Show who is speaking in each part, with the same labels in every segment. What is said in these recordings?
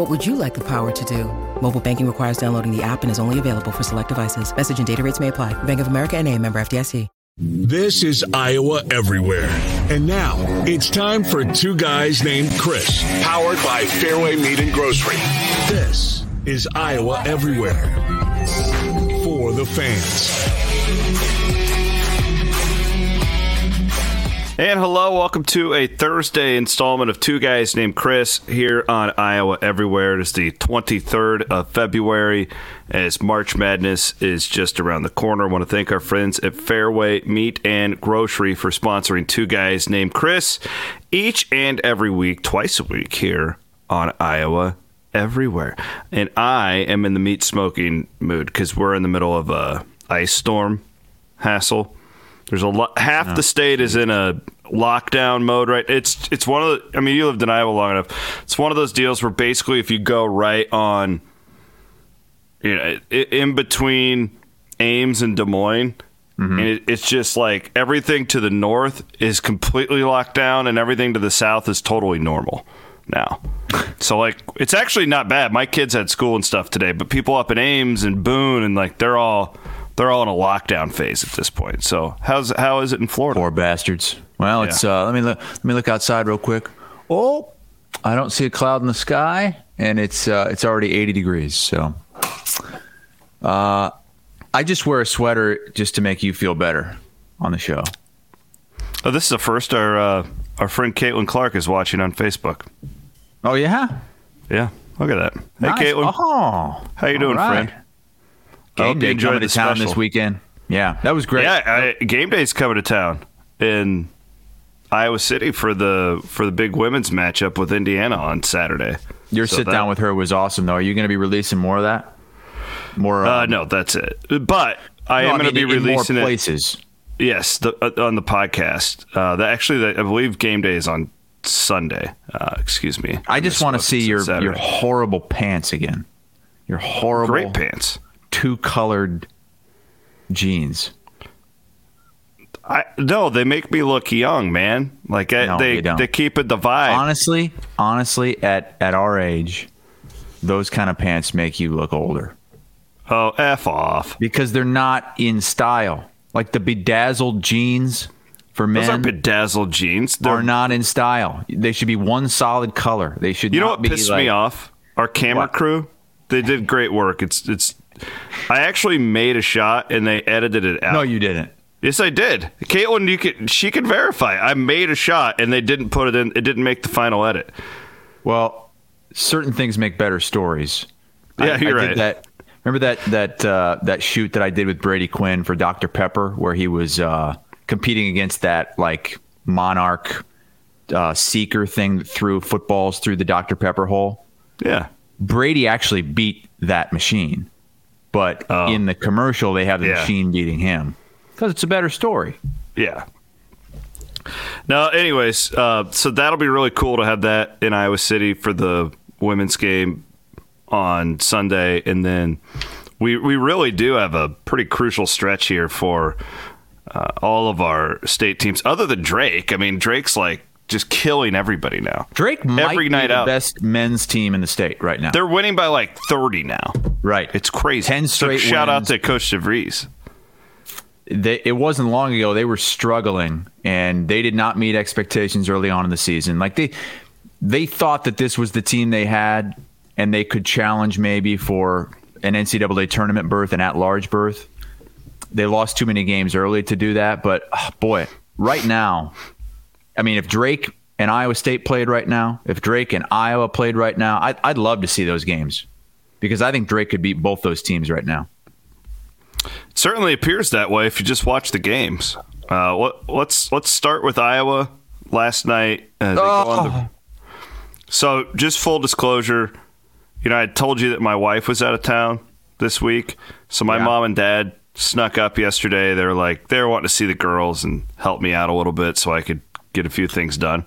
Speaker 1: What would you like the power to do? Mobile banking requires downloading the app and is only available for select devices. Message and data rates may apply. Bank of America and a member FDIC.
Speaker 2: This is Iowa Everywhere. And now it's time for two guys named Chris, powered by Fareway Meat and Grocery. This is Iowa Everywhere for the fans.
Speaker 3: And hello, welcome to a Thursday installment of Two Guys Named Chris here on Iowa Everywhere. It is the 23rd of February as March Madness is just around the corner. I want to thank our friends at Fareway Meat and Grocery for sponsoring Two Guys Named Chris each and every week, twice a week here on Iowa Everywhere. And I am in the meat smoking mood because we're in the middle of a ice storm hassle. There's a lot. Half the state is in a lockdown mode, right? It's it's one of the. I mean, you lived in Iowa long enough. It's one of those deals where basically, if you go right on, you know, in between Ames and Des Moines, mm-hmm. and it, it's just like everything to the north is completely locked down, and everything to the south is totally normal now. So like, it's actually not bad. My kids had school and stuff today, but people up in Ames and Boone and like they're all they're all in a lockdown phase at this point. So how's how is it in Florida?
Speaker 4: Poor bastards. Well, it's uh, let me look, let me look outside real quick. Oh, I don't see a cloud in the sky, and it's uh, it's already 80 degrees. So, uh, I just wear a sweater just to make you feel better on the show.
Speaker 3: Oh, this is the first our uh, our friend Caitlin Clark is watching on Facebook.
Speaker 4: Oh yeah,
Speaker 3: Yeah, look at that. Hey,
Speaker 4: Nice.
Speaker 3: Caitlin,
Speaker 4: Oh,
Speaker 3: how you doing,
Speaker 4: right.
Speaker 3: friend? I hope
Speaker 4: Game day coming to town
Speaker 3: special.
Speaker 4: this weekend. Yeah, that was great.
Speaker 3: Yeah, I, game day's coming to town in Iowa City for the for the big women's matchup with Indiana on Saturday.
Speaker 4: Your
Speaker 3: So
Speaker 4: sit
Speaker 3: that-
Speaker 4: down with her was awesome, though. Are you going to be releasing more of that? More?
Speaker 3: Uh,
Speaker 4: um,
Speaker 3: no, that's it. But I
Speaker 4: no,
Speaker 3: am going to be
Speaker 4: in
Speaker 3: releasing
Speaker 4: more
Speaker 3: it.
Speaker 4: places.
Speaker 3: Yes, the, uh, on the podcast. Uh, that actually, that, I believe game day is on Sunday. Uh, excuse me.
Speaker 4: I just want to see your
Speaker 3: Saturday.
Speaker 4: your horrible pants again. Your horrible
Speaker 3: great pants.
Speaker 4: Two colored jeans.
Speaker 3: I no, they make me look young, man. Like I,
Speaker 4: No,
Speaker 3: they
Speaker 4: they
Speaker 3: they keep it the vibe.
Speaker 4: Honestly, honestly, at at our age, those kind of pants make you look older
Speaker 3: oh, f off.
Speaker 4: because they're not in style. Like the bedazzled jeans for men.
Speaker 3: Those are bedazzled jeans. They're,
Speaker 4: are not in style. They should be one solid color. They should.
Speaker 3: you know what pissed
Speaker 4: like,
Speaker 3: me off? Our camera
Speaker 4: What?
Speaker 3: crew. They did great work. It's it's. I actually made a shot and they edited it out.
Speaker 4: No, you didn't.
Speaker 3: Yes, I did. Caitlin, you could she could verify. I made a shot and they didn't put it in. It didn't make the final edit.
Speaker 4: Well, certain things make better stories.
Speaker 3: Yeah,
Speaker 4: I,
Speaker 3: you're
Speaker 4: I
Speaker 3: right.
Speaker 4: Did that. Remember that that uh, that shoot that I did with Brady Quinn for Dr Pepper, where he was uh, competing against that like monarch uh, seeker thing that threw footballs through the Dr Pepper hole.
Speaker 3: Yeah.
Speaker 4: Brady actually beat that machine, but
Speaker 3: Oh.
Speaker 4: in the commercial they have the
Speaker 3: Yeah.
Speaker 4: machine beating him because it's a better story.
Speaker 3: Yeah. Now, anyways, uh, so that'll be really cool to have that in Iowa City for the women's game on Sunday, and then we we really do have a pretty crucial stretch here for uh, all of our state teams, other than Drake. I mean, Drake's like just killing everybody now.
Speaker 4: Drake might
Speaker 3: Every
Speaker 4: be
Speaker 3: night
Speaker 4: the
Speaker 3: out.
Speaker 4: best men's team in the state right now.
Speaker 3: They're winning by like thirty now.
Speaker 4: right.
Speaker 3: It's crazy.
Speaker 4: 10
Speaker 3: So
Speaker 4: straight
Speaker 3: shout out
Speaker 4: wins.
Speaker 3: to Coach DeVries.
Speaker 4: they, it wasn't long ago they were struggling and they did not meet expectations early on in the season. Like they they thought that this was the team they had and they could challenge maybe for an NCAA tournament berth, an at-large berth. They lost too many games early to do that, but ah, boy, right now, I mean, if Drake and Iowa State played right now, if Drake and Iowa played right now, I'd, I'd love to see those games because I think Drake could beat both those teams right now.
Speaker 3: It certainly appears that way if you just watch the games. Uh, what, let's let's start with Iowa last night. Uh, they go on the- so, just full disclosure, you know, I told you that my wife was out of town this week, so my
Speaker 4: Yeah.
Speaker 3: mom and dad snuck up yesterday. They're like they were wanting to see the girls and help me out a little bit so I could get a few things done.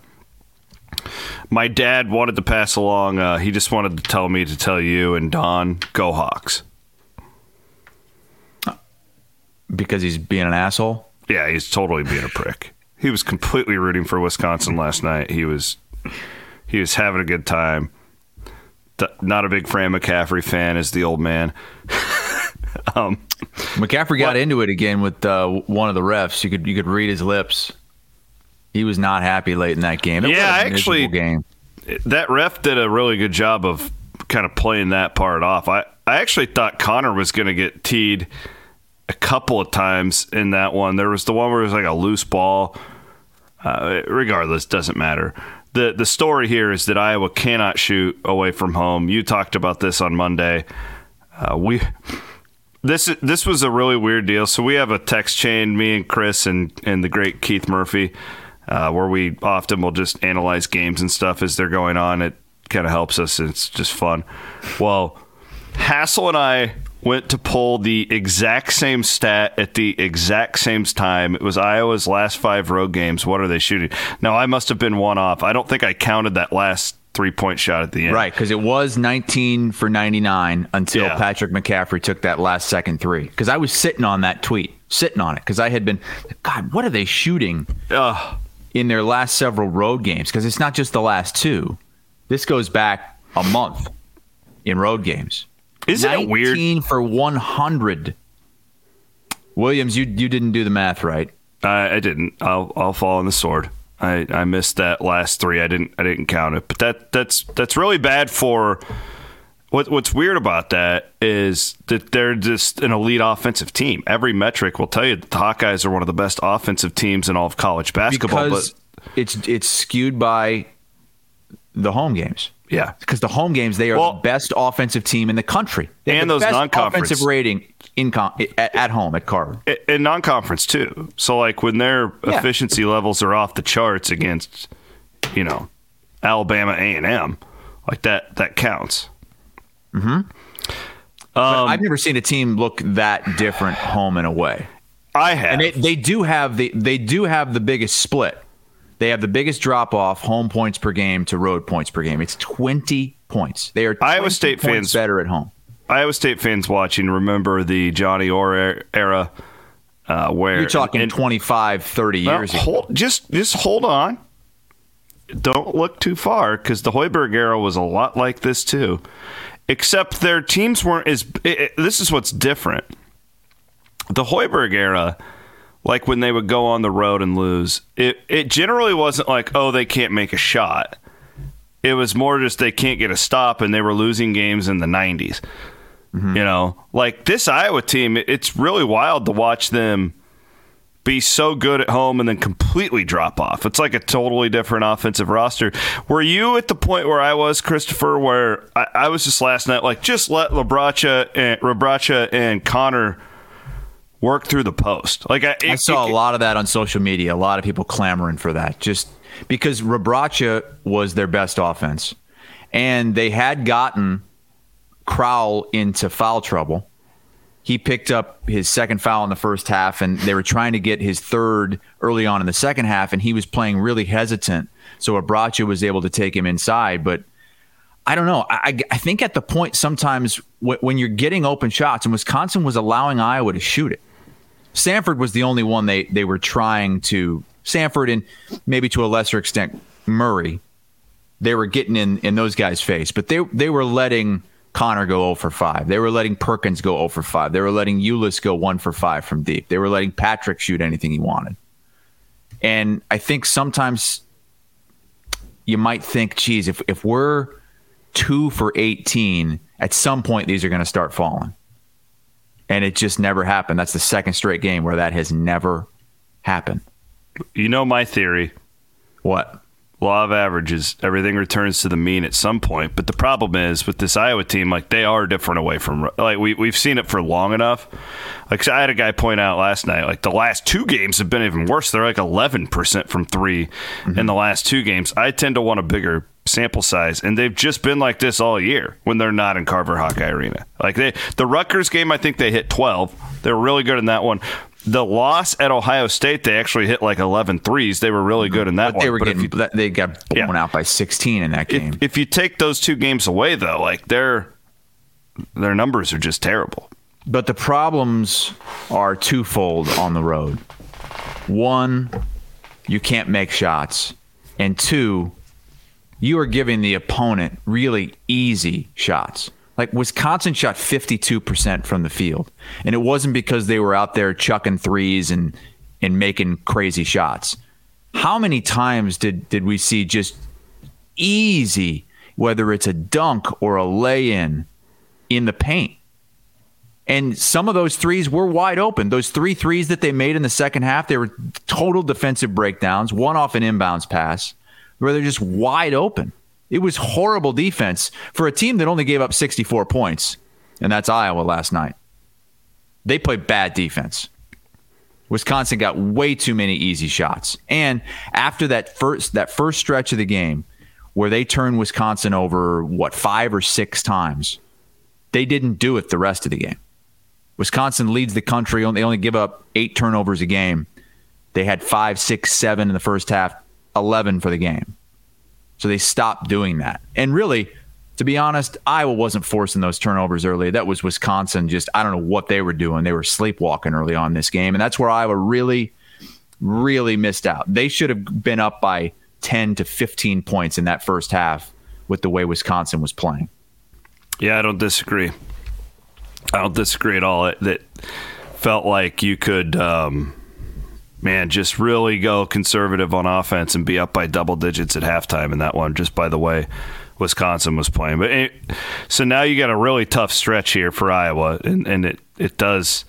Speaker 3: My dad wanted to pass along. Uh, he just wanted to tell me to tell you and Don, go Hawks.
Speaker 4: because he's being an asshole.
Speaker 3: Yeah, he's totally being a prick. He was completely rooting for Wisconsin last night. He was he was having a good time. Not a big Fran McCaffery fan, as the old man. um,
Speaker 4: McCaffery got into it again with uh, one of the refs. You could you could read his lips. He was not happy late in that game. It
Speaker 3: Yeah,
Speaker 4: was a
Speaker 3: I actually-
Speaker 4: game.
Speaker 3: that ref did a really good job of kind of playing that part off. I, I actually thought Connor was going to get teed a couple of times in that one. There was the one where it was like a loose ball. Uh, regardless, doesn't matter. the The story here is that Iowa cannot shoot away from home. You talked about this on Monday. Uh, we this this was a really weird deal. So we have a text chain, me and Chris and and the great Keith Murphy, uh, where we often will just analyze games and stuff as they're going on. It kind of helps us. It's just fun. Well, Hassel and I went to pull the exact same stat at the exact same time. It was Iowa's last five road games. What are they shooting? Now I must have been one off. I don't think I counted that last three point shot at the end.
Speaker 4: Right, because it was 19 for 99 until
Speaker 3: Yeah.
Speaker 4: Patrick McCaffery took that last second three. Because I was sitting on that tweet, sitting on it, because I had been, God, what are they shooting
Speaker 3: Ugh.
Speaker 4: In their last several road games? Because it's not just the last two. This goes back a month in road games.
Speaker 3: Isn't it weird?
Speaker 4: 19 for 100. Williams, you you didn't do the math right.
Speaker 3: I, I didn't. I'll I'll fall on the sword. I, I missed that last three. I didn't I didn't count it. But that that's that's really bad for what what's weird about that is that they're just an elite offensive team. Every metric will tell you that the Hawkeyes are one of the best offensive teams in all of college basketball.
Speaker 4: Because
Speaker 3: but
Speaker 4: it's it's skewed by the home games.
Speaker 3: yeah.
Speaker 4: because the home games they are
Speaker 3: Well-
Speaker 4: the best offensive team in the country They
Speaker 3: And
Speaker 4: the
Speaker 3: those non-conference-
Speaker 4: offensive rating in con- at, at home at Carver.
Speaker 3: in non-conference too. So like when their
Speaker 4: Yeah.
Speaker 3: efficiency levels are off the charts against, you know, Alabama A and M, like that that counts.
Speaker 4: But I've never seen a team look that different home and away.
Speaker 3: I have.
Speaker 4: And they, they do have the they do have the biggest split. They have the biggest drop off home points per game to road points per game. It's twenty points. They are 20
Speaker 3: Iowa State fans-
Speaker 4: better at home.
Speaker 3: Iowa State fans watching remember the Johnny Orr er- era, uh, where
Speaker 4: You're talking
Speaker 3: and-
Speaker 4: 25, 30
Speaker 3: well,
Speaker 4: years ago.
Speaker 3: hold, just just hold on. Don't look too far because the Hoiberg era was a lot like this too, except their teams weren't as. It, it- this is what's different. The Hoiberg era, like when they would go on the road and lose, it it generally wasn't like oh they can't make a shot. It was more just they can't get a stop, and they were losing games in the '90s. Mm-hmm. You know, like this Iowa team, it- it's really wild to watch them be so good at home and then completely drop off. It's like a totally different offensive roster. Were you at the point where I was, Christopher, where I, I was just last night, like just let Labracha and Rebraca and Connor work through the post? Like I,
Speaker 4: I saw
Speaker 3: it-
Speaker 4: a lot of that on social media. A lot of people clamoring for that, just because Rebraca was their best offense, and they had gotten Crowl into foul trouble. He picked up his second foul in the first half, and they were trying to get his third early on in the second half, and he was playing really hesitant. So Abracha was able to take him inside, but I don't know. I, I think at the point sometimes when, when you're getting open shots, and Wisconsin was allowing Iowa to shoot it. Sandfort was the only one they they were trying to Sandfort and maybe to a lesser extent Murray. They were getting in in those guys' face, but they they were letting Connor go 0 for 5. They were letting Perkins go 0 for 5. They were letting Ulis go 1 for 5 from deep. They were letting Patrick shoot anything he wanted. And I think sometimes you might think, geez, if, if we're two for 18, at some point these are going to start falling. And it just never happened. That's the second straight game where that has never happened.
Speaker 3: you know my theory.
Speaker 4: What?
Speaker 3: Law of averages everything returns to the mean at some point but the problem is with this iowa team like they are different away from like we, we've seen it for long enough like i had a guy point out last night like the last two games have been even worse they're like 11% from 3 mm-hmm. in the last two games i tend to want a bigger sample size, and they've just been like this all year when they're not in Carver Hawkeye Arena. Like they, the Rutgers game, I think they hit 12. They were really good in that one. The loss at Ohio State, they actually hit like 11 threes. They were really good in that
Speaker 4: but
Speaker 3: one.
Speaker 4: they were
Speaker 3: But
Speaker 4: getting
Speaker 3: you-
Speaker 4: they got blown
Speaker 3: Yeah.
Speaker 4: out by 16 in that game.
Speaker 3: if, if you take those two games away, though, like their their numbers are just terrible.
Speaker 4: But the problems are twofold on the road. One, you can't make shots. And two, you are giving the opponent really easy shots. Like Wisconsin shot 52% from the field. And it wasn't because they were out there chucking threes and, and making crazy shots. How many times did, did we see just easy, whether it's a dunk or a lay in, in the paint? And some of those threes were wide open. Those three threes that they made in the second half, they were total defensive breakdowns, one off an inbounds pass, where they're just wide open. It was horrible defense for a team that only gave up 64 points, and that's Iowa last night. They played bad defense. Wisconsin got way too many easy shots. And after that first that first stretch of the game where they turned Wisconsin over what 5 or 6 times, they didn't do it the rest of the game. Wisconsin leads the country. They only give up eight turnovers a game. They had five, six, seven in the first half, 11 for the game. So they stopped doing that. And really, to be honest, Iowa wasn't forcing those turnovers early. That was Wisconsin just, I don't know what they were doing. They were sleepwalking early on this game. And that's where Iowa really, really missed out. They should have been up by 10 to 15 points in that first half with the way Wisconsin was playing.
Speaker 3: Yeah, I don't disagree. I don't disagree at all. That felt like you could, um, man, just really go conservative on offense and be up by double digits at halftime in that one, just by the way Wisconsin was playing. But it, so now you got a really tough stretch here for Iowa, and, and it, it does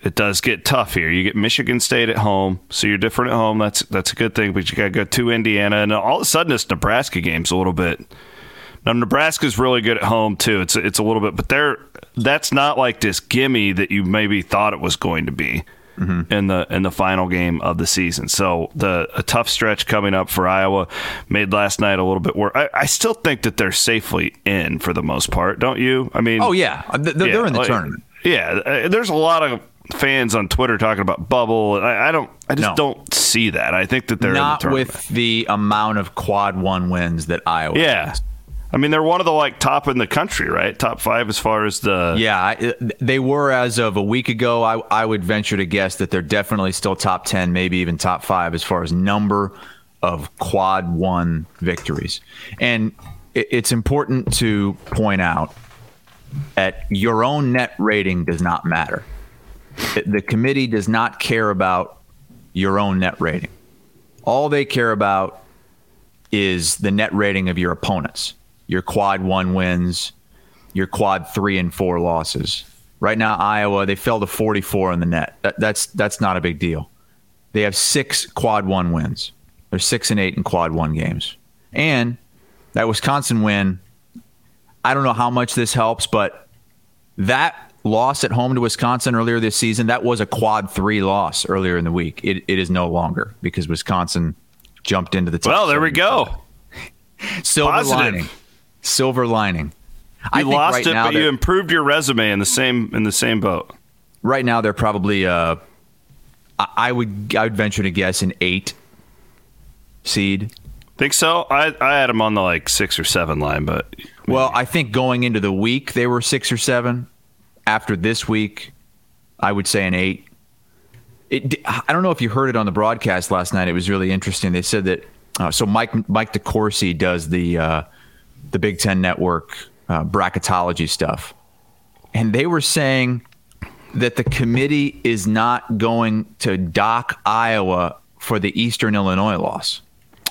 Speaker 3: it does get tough here. You get Michigan State at home, so you're different at home. That's that's a good thing. But you got to go to Indiana, and all of a sudden this Nebraska game's a little bit. Now Nebraska's really good at home too. It's it's a little bit, but they're that's not like this gimme that you maybe thought it was going to be in the in the final game of the season. So the a tough stretch coming up for Iowa made last night a little bit worse. I, I still think that they're safely in for the most part, don't you? I mean,
Speaker 4: Oh, yeah. They're,
Speaker 3: yeah,
Speaker 4: in the
Speaker 3: like-
Speaker 4: tournament.
Speaker 3: Yeah, uh, there's a lot of fans on Twitter talking about bubble. and I, I don't, I just
Speaker 4: No.
Speaker 3: don't see that. I think that they're
Speaker 4: Not
Speaker 3: in the
Speaker 4: with the amount of quad one wins that Iowa.
Speaker 3: yeah.
Speaker 4: has.
Speaker 3: I mean, they're one of the like top in the country, right? Top five as far as the
Speaker 4: Yeah, they were as of a week ago. I, I would venture to guess that they're definitely still top 10, maybe even top five as far as number of quad one victories. And it, it's important to point out that your own net rating does not matter. The committee does not care about your own net rating. All they care about is the net rating of your opponents, your quad one wins, your quad three and four losses. Right now, Iowa they fell to 44 in the net. That, that's that's not a big deal. They have six quad one wins. They're six and eight in quad one games, and that Wisconsin win. I don't know how much this helps, but that loss at home to Wisconsin earlier this season that was a quad three loss earlier in the week. It, it is no longer because Wisconsin jumped into the top.
Speaker 3: well, there we go.
Speaker 4: Silver
Speaker 3: Positive.
Speaker 4: lining. Silver lining. I
Speaker 3: You
Speaker 4: think
Speaker 3: lost
Speaker 4: right
Speaker 3: it,
Speaker 4: now
Speaker 3: but you improved your resume in the same in the same boat.
Speaker 4: right now they're probably uh, I, I would I would venture to guess an eight seed.
Speaker 3: Think so? I I had them on the like six or seven line, but
Speaker 4: Well, I think going into the week they were six or seven. After this week, I would say an eight. It, I don't know if you heard it on the broadcast last night. It was really interesting. They said that uh, so Mike Mike DeCourcy does the uh, the Big Ten Network uh, bracketology stuff, and they were saying that the committee is not going to dock Iowa for the Eastern Illinois loss.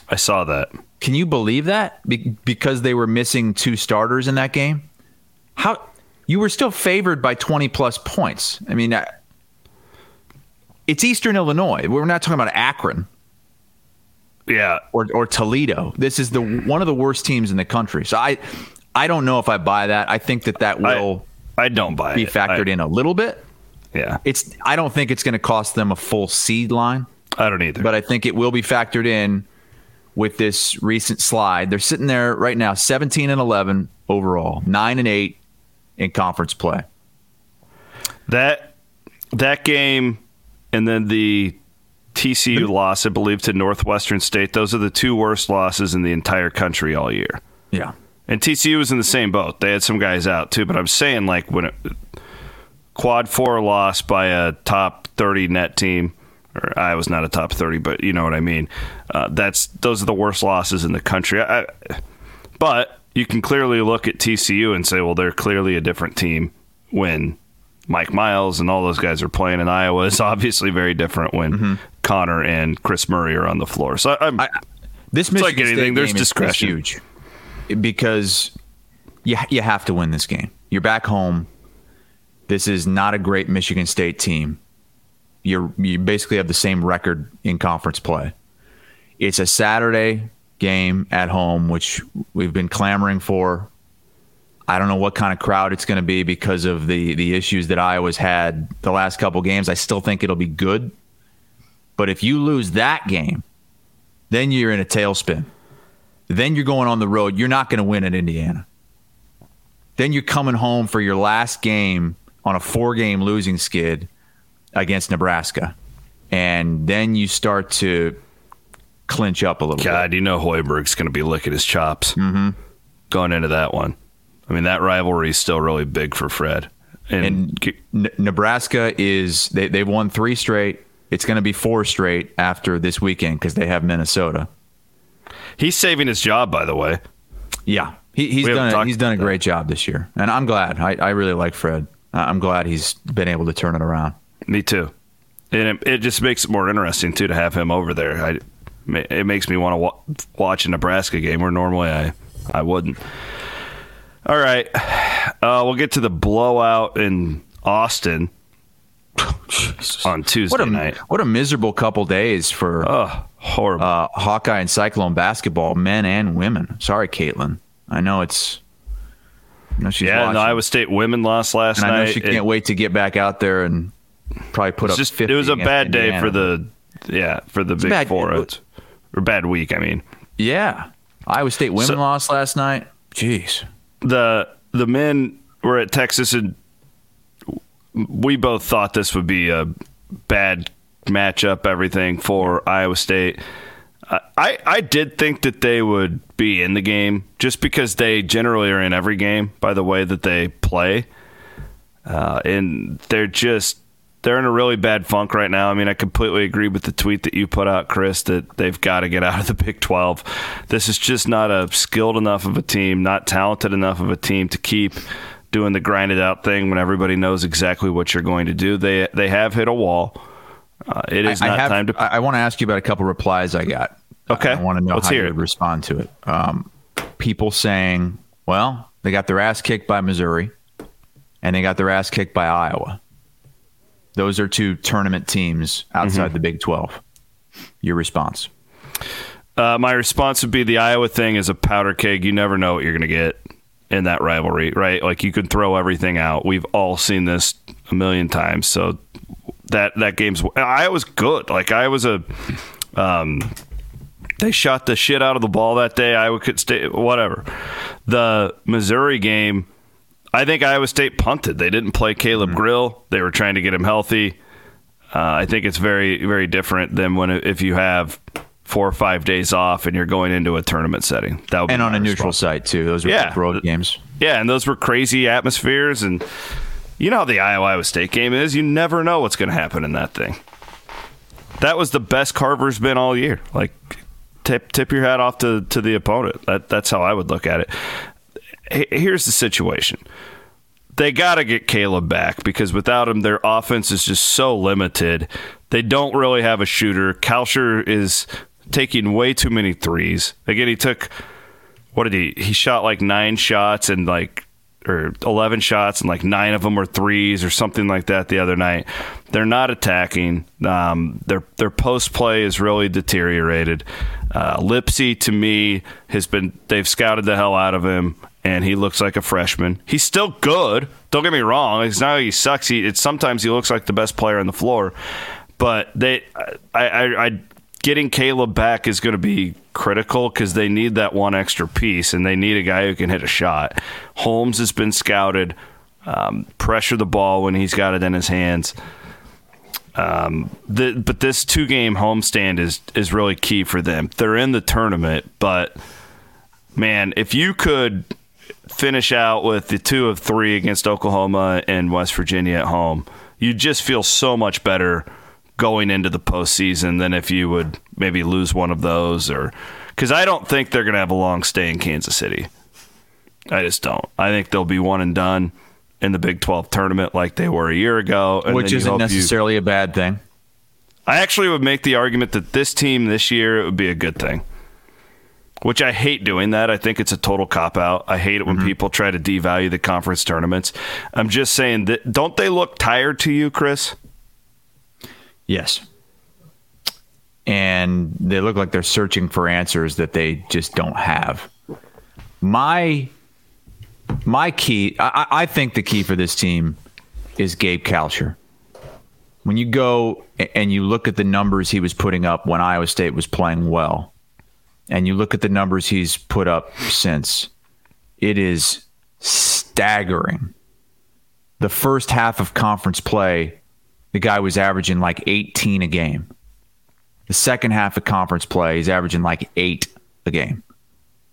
Speaker 3: I saw that.
Speaker 4: Can you believe that? Be- because they were missing two starters in that game. How you were still favored by 20 plus points. I mean, uh, it's Eastern Illinois. We're not talking about Akron
Speaker 3: Yeah,
Speaker 4: or, or Toledo. This is the one of the worst teams in the country. So I I don't know if I buy that. I think that that will
Speaker 3: I, I don't buy
Speaker 4: be
Speaker 3: it.
Speaker 4: factored
Speaker 3: I,
Speaker 4: in a little bit.
Speaker 3: Yeah,
Speaker 4: It's I don't think it's going to cost them a full seed line,
Speaker 3: I don't either.
Speaker 4: but I think it will be factored in with this recent slide. They're sitting there right now, 17 and 11 overall, nine and eight in conference play.
Speaker 3: That that game, and then the TCU loss, I believe, to Northwestern State. Those are the two worst losses in the entire country all year.
Speaker 4: Yeah.
Speaker 3: And TCU was in the same boat. They had some guys out too, but I'm saying like when it, quad four loss by a top 30 net team, or I was not a top 30, but you know what I mean. Uh, that's those are the worst losses in the country. I, but you can clearly look at TCU and say, well, they're clearly a different team when Mike Miles and all those guys are playing in Iowa. is obviously very different when mm-hmm. Connor and Chris Murray are on the floor. So I'm. I,
Speaker 4: this Michigan like anything, State there's discretion. Is huge because you you have to win this game. You're back home. This is not a great Michigan State team. You you basically have the same record in conference play. It's a Saturday game at home, which we've been clamoring for. I don't know what kind of crowd it's going to be because of the the issues that Iowa's had the last couple games. I still think it'll be good. But if you lose that game, then you're in a tailspin. Then you're going on the road. You're not going to win at Indiana. Then you're coming home for your last game on a four game losing skid against Nebraska. And then you start to clinch up a little bit.
Speaker 3: God,
Speaker 4: bit.
Speaker 3: you know Hoiberg's going to be licking his chops mm-hmm. going into that one. I mean, that rivalry is still really big for Fred.
Speaker 4: And, and Nebraska is, they, they've won three straight. It's going to be four straight after this weekend because they have Minnesota.
Speaker 3: He's saving his job, by the way.
Speaker 4: Yeah, he, he's done a, he's done a great job this year, and I'm glad. I, I really like Fred. I'm glad he's been able to turn it around.
Speaker 3: Me too, and it, it just makes it more interesting too to have him over there. I, it makes me want to wa- watch a Nebraska game where normally I I wouldn't. All right, uh, we'll get to the blowout in Austin on Tuesday
Speaker 4: what a,
Speaker 3: night.
Speaker 4: What a miserable couple days for
Speaker 3: oh, horrible.
Speaker 4: Uh, Hawkeye and Cyclone basketball, men and women. Sorry, Caitlin. I know it's.
Speaker 3: I know she's yeah, the Iowa State women lost last
Speaker 4: and
Speaker 3: night.
Speaker 4: I know she can't wait to get back out there and probably put up. Just,
Speaker 3: it was a bad day Indiana. for the yeah for the it's big bad, four. It, or bad week. I mean,
Speaker 4: yeah. Iowa State women so, lost last night. Jeez.
Speaker 3: The the men were at Texas and we both thought this would be a bad matchup, everything for Iowa State. I, I did think that they would be in the game just because they generally are in every game by the way that they play. Uh, and they're just they're in a really bad funk right now. I mean, I completely agree with the tweet that you put out, Chris, that they've got to get out of the Big 12. This is just not a skilled enough of a team, not talented enough of a team to keep doing the grinded out thing when everybody knows exactly what you're going to do. They they have hit a wall. Uh, it is I, not
Speaker 4: I have,
Speaker 3: time to.
Speaker 4: I, I want to ask you about a couple replies I got.
Speaker 3: Okay,
Speaker 4: I want to know
Speaker 3: Let's
Speaker 4: how
Speaker 3: you
Speaker 4: would respond to it. Um, people saying, "Well, they got their ass kicked by Missouri, and they got their ass kicked by Iowa. Those are two tournament teams outside mm-hmm. the Big Twelve. Your response?"
Speaker 3: Uh, my response would be the Iowa thing is a powder keg. You never know what you're going to get in that rivalry, right? Like you can throw everything out. We've all seen this a million times. So that that game's I was good. Like I was a um they shot the shit out of the ball that day. Iowa could stay whatever. The Missouri game, I think Iowa State punted. They didn't play Caleb mm-hmm. Grill. They were trying to get him healthy. Uh, I think it's very very different than when if you have four or five days off and you're going into a tournament setting.
Speaker 4: That would and on a neutral site too. Those were yeah. road games.
Speaker 3: Yeah, and those were crazy atmospheres. And you know how the Iowa Iowa State game is. You never know what's going to happen in that thing. That was the best Carver's been all year. Like tip tip your hat off to to the opponent. That that's how I would look at it. Here's the situation. They got to get Caleb back because without him, their offense is just so limited. They don't really have a shooter. Kalscheur is taking way too many threes. Again, he took what did he? He shot like nine shots and like or 11 shots and like nine of them were threes or something like that the other night. They're not attacking. Um, their their post play is really deteriorated. Uh, Lipsey to me has been they've scouted the hell out of him and he looks like a freshman. He's still good. Don't get me wrong. It's not he sucks. He it's sometimes he looks like the best player on the floor, but they I I, I getting Caleb back is going to be critical because they need that one extra piece and they need a guy who can hit a shot. Holmes has been scouted. Um, pressure the ball when he's got it in his hands. Um, the, but this two game homestand is is really key for them. They're in the tournament, but man, if you could finish out with the two of three against Oklahoma and West Virginia at home, you just feel so much better going into the postseason than if you would maybe lose one of those or because I don't think they're going to have a long stay in Kansas City. I just don't. I think they'll be one and done in the Big 12 tournament like they were a year ago.
Speaker 4: Which isn't necessarily you, a bad thing.
Speaker 3: I actually would make the argument that this team this year it would be a good thing. Which I hate doing that. I think it's a total cop out. I hate it when mm-hmm. people try to devalue the conference tournaments. I'm just saying that don't they look tired to you, Chris?
Speaker 4: Yes. And they look like they're searching for answers that they just don't have. My my key, I, I think the key for this team is Gabe Kalscheur. When you go and you look at the numbers he was putting up when Iowa State was playing well, and you look at the numbers he's put up since, it is staggering. The first half of conference play, the guy was averaging like 18 a game. The second half of conference play, he's averaging like eight a game.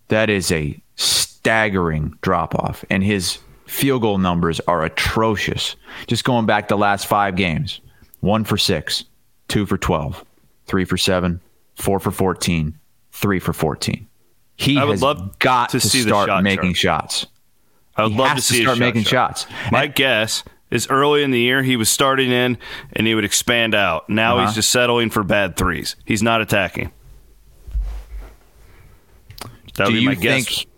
Speaker 4: That is a staggering drop off, and his field goal numbers are atrocious. Just going back the last five games one for six, two for 12, three for seven, four for 14, three for 14. He I would has love got to, to start shot making chart. shots.
Speaker 3: I would he love to see to start making shot. shots. My and, guess is early in the year he was starting in and he would expand out. Now uh-huh. he's just settling for bad threes. He's not attacking.
Speaker 4: That would do be my guess. Think,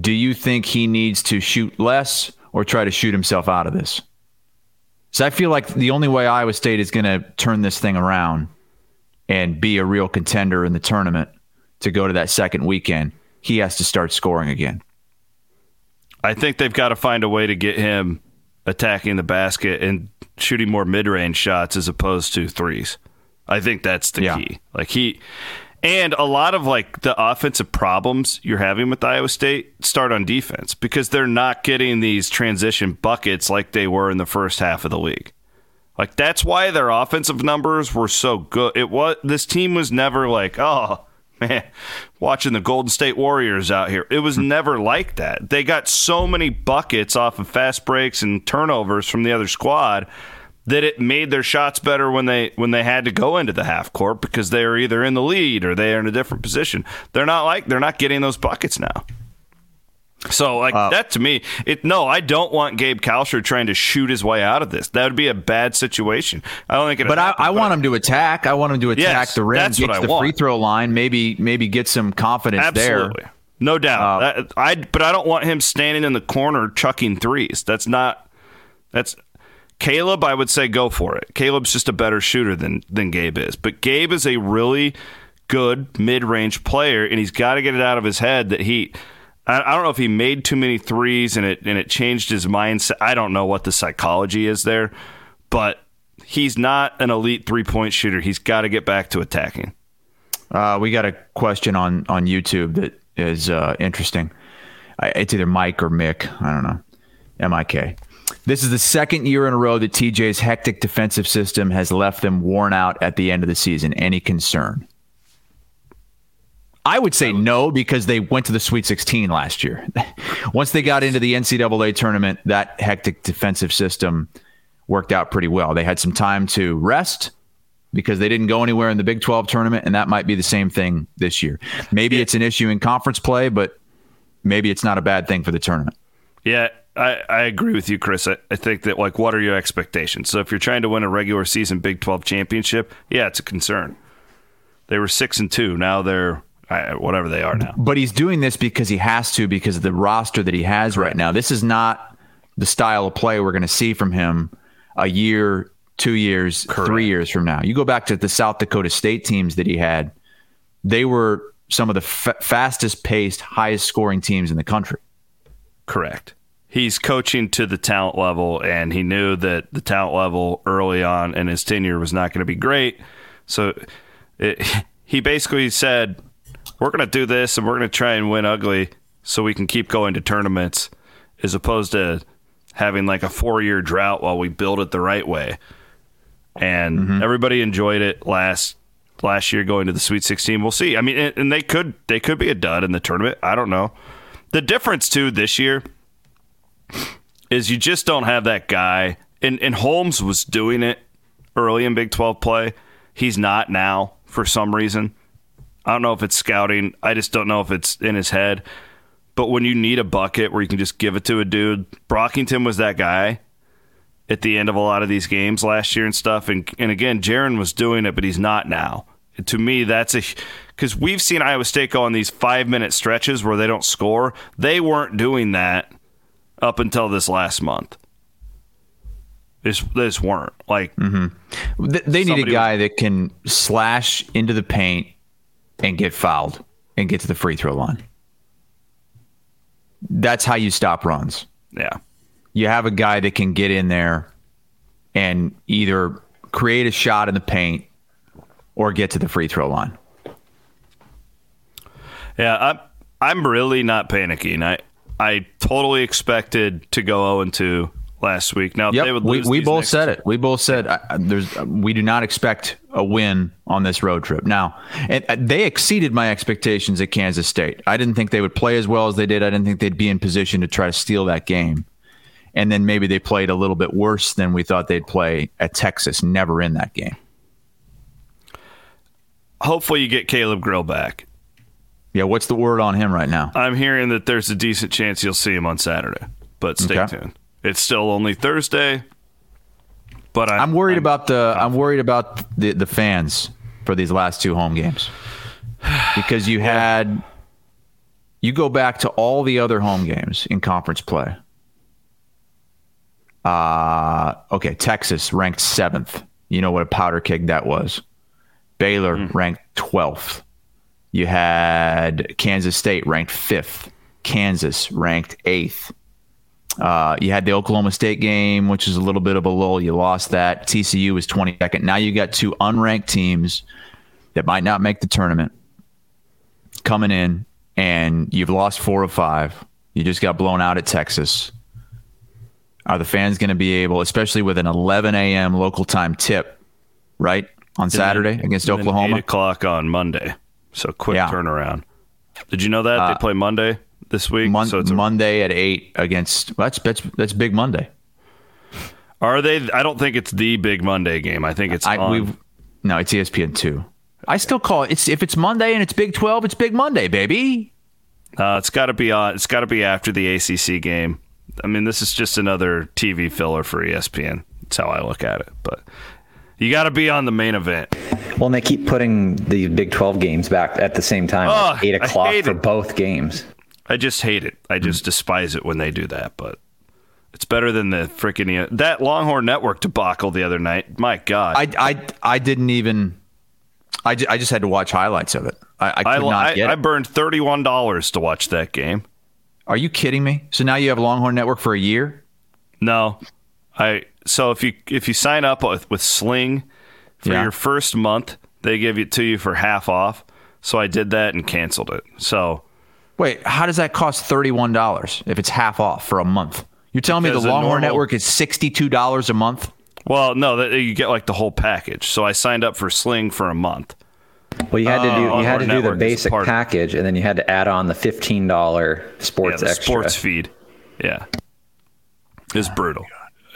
Speaker 4: do you think he needs to shoot less or try to shoot himself out of this? So I feel like the only way Iowa State is going to turn this thing around and be a real contender in the tournament to go to that second weekend, he has to start scoring again.
Speaker 3: I think they've got to find a way to get him attacking the basket and shooting more mid-range shots as opposed to threes. I think that's the yeah. key. Like he and a lot of like the offensive problems you're having with Iowa State start on defense because they're not getting these transition buckets like they were in the first half of the league. Like that's why their offensive numbers were so good. It was this team was never like, oh man, watching the Golden State Warriors out here. It was hmm. never like that. They got so many buckets off of fast breaks and turnovers from the other squad that it made their shots better when they when they had to go into the half court because they are either in the lead or they are in a different position. They're not like they're not getting those buckets now. So like uh, that to me, it no, I don't want Gabe Kalscheur trying to shoot his way out of this. That would be a bad situation. I don't think it.
Speaker 4: But I, I but want him to attack. I want him to attack yes, the rim, get to the want. free throw line, maybe maybe get some confidence Absolutely. there.
Speaker 3: No doubt. Uh, I but I don't want him standing in the corner chucking threes. That's not. That's Caleb, I would say go for it. Caleb's just a better shooter than than Gabe is, but Gabe is a really good mid range player, and he's got to get it out of his head that he. I, I don't know if he made too many threes and it and it changed his mindset. I don't know what the psychology is there, but he's not an elite three point shooter. He's got to get back to attacking.
Speaker 4: Uh, we got a question on on YouTube that is uh, interesting. It's either Mike or Mick. I don't know. M I K. This is the second year in a row that TJ's hectic defensive system has left them worn out at the end of the season. Any concern? I would say no because they went to the Sweet 16 last year. Once they got into the NCAA tournament, that hectic defensive system worked out pretty well. They had some time to rest because they didn't go anywhere in the Big 12 tournament, and that might be the same thing this year. Maybe it's an issue in conference play, but maybe it's not a bad thing for the tournament.
Speaker 3: Yeah, I, I agree with you, Chris. I, I think that like, what are your expectations? So if you're trying to win a regular season Big 12 championship, yeah, it's a concern. They were six and two. Now they're whatever they are now.
Speaker 4: But he's doing this because he has to because of the roster that he has Correct. right now. This is not the style of play we're going to see from him a year, two years, Correct. three years from now. You go back to the South Dakota State teams that he had; they were some of the f- fastest paced, highest scoring teams in the country.
Speaker 3: Correct he's coaching to the talent level, and he knew that the talent level early on in his tenure was not going to be great. So it, he basically said, "We're going to do this, and we're going to try and win ugly, so we can keep going to tournaments, as opposed to having like a four-year drought while we build it the right way." And
Speaker 4: Mm-hmm.
Speaker 3: everybody enjoyed it last last year going to the Sweet 16. We'll see. I mean, and- and they could they could be a dud in the tournament. I don't know. The difference too this year is you just don't have that guy. And, and Holmes was doing it early in Big 12 play. He's not now for some reason. I don't know if it's scouting. I just don't know if it's in his head. But when you need a bucket where you can just give it to a dude, Brockington was that guy at the end of a lot of these games last year and stuff. And and again, Jaren was doing it, but he's not now. And to me, that's a because we've seen Iowa State go on these five minute stretches where they don't score. They weren't doing that up until this last month. This this weren't like mm-hmm.
Speaker 4: Th- They need a guy that can slash into the paint and get fouled and get to the free throw line. That's how you stop runs.
Speaker 3: yeah.
Speaker 4: You have a guy that can get in there and either create a shot in the paint or get to the free throw line.
Speaker 3: Yeah, I'm I'm really not panicking. I I totally expected to go 0 2 last week. Now they
Speaker 4: Yep,
Speaker 3: would
Speaker 4: we,
Speaker 3: lose
Speaker 4: we both said it. We both said uh, there's we do not expect a win on this road trip. Now, and uh, they exceeded my expectations at Kansas State. I didn't think they would play as well as they did. I didn't think they'd be in position to try to steal that game. And then maybe they played a little bit worse than we thought they'd play at Texas. Never in that game.
Speaker 3: Hopefully, you get Caleb Grill back.
Speaker 4: Yeah, what's the word on him right now?
Speaker 3: I'm hearing that there's a decent chance you'll see him on Saturday, but stay
Speaker 4: Okay.
Speaker 3: tuned. It's still only Thursday, but I'm,
Speaker 4: I'm worried about the I'm worried about the the fans for these last two home games because you had you go back to all the other home games in conference play. Uh okay, Texas ranked seventh. You know what a powder keg that was. Baylor ranked twelfth. You had Kansas State ranked fifth. Kansas ranked eighth. Uh, you had the Oklahoma State game, which is a little bit of a lull. You lost that. TCU was 22nd. Now you got two unranked teams that might not make the tournament coming in, and you've lost four of five. You just got blown out at Texas. Are the fans going to be able, especially with an 11 a.m. local time tip, right on Saturday against Oklahoma?
Speaker 3: Eight o'clock on Monday, so quick
Speaker 4: Yeah.
Speaker 3: turnaround. Did you know that they play Monday this week?
Speaker 4: Mon-
Speaker 3: so it's a,
Speaker 4: Monday at eight against. Well, that's that's that's big Monday.
Speaker 3: are they? I don't think it's the big Monday game. I think it's
Speaker 4: I
Speaker 3: on.
Speaker 4: we no, it's ESPN two. I still call it. It's if it's Monday and it's Big Twelve, it's Big Monday, baby.
Speaker 3: Uh, it's got to be on. It's got to be after the ACC game. I mean, this is just another TV filler for ESPN. That's how I look at it. But you got to be on the main event.
Speaker 5: Well, and they keep putting the Big 12 games back at the same time,
Speaker 3: Oh,
Speaker 5: like 8 o'clock for
Speaker 3: it.
Speaker 5: both games.
Speaker 3: I just hate it. I just hmm. despise it when they do that. But it's better than the freaking uh, that Longhorn Network debacle the other night. My God,
Speaker 4: I I I didn't even. I, I just had to watch highlights of it. I, I could
Speaker 3: I,
Speaker 4: not get
Speaker 3: I
Speaker 4: it.
Speaker 3: burned thirty one dollars to watch that game.
Speaker 4: Are you kidding me? So now you have Longhorn Network for a year?
Speaker 3: No, I so if you if you sign up with, with Sling for
Speaker 4: Yeah.
Speaker 3: your first month, they give it to you for half off. So I did that and canceled it. So
Speaker 4: Wait, how does that cost thirty one dollars if it's half off for a month? You're telling me the Longhorn
Speaker 3: normal-
Speaker 4: Network is sixty two dollars a month?
Speaker 3: well, no, that you get like the whole package. So I signed up for Sling for a month.
Speaker 5: Well, you had to do
Speaker 3: Oh,
Speaker 5: you had to do the basic package, and then you had to add on the fifteen dollar sports
Speaker 3: yeah, the
Speaker 5: extra.
Speaker 3: sports feed. Yeah, it was brutal.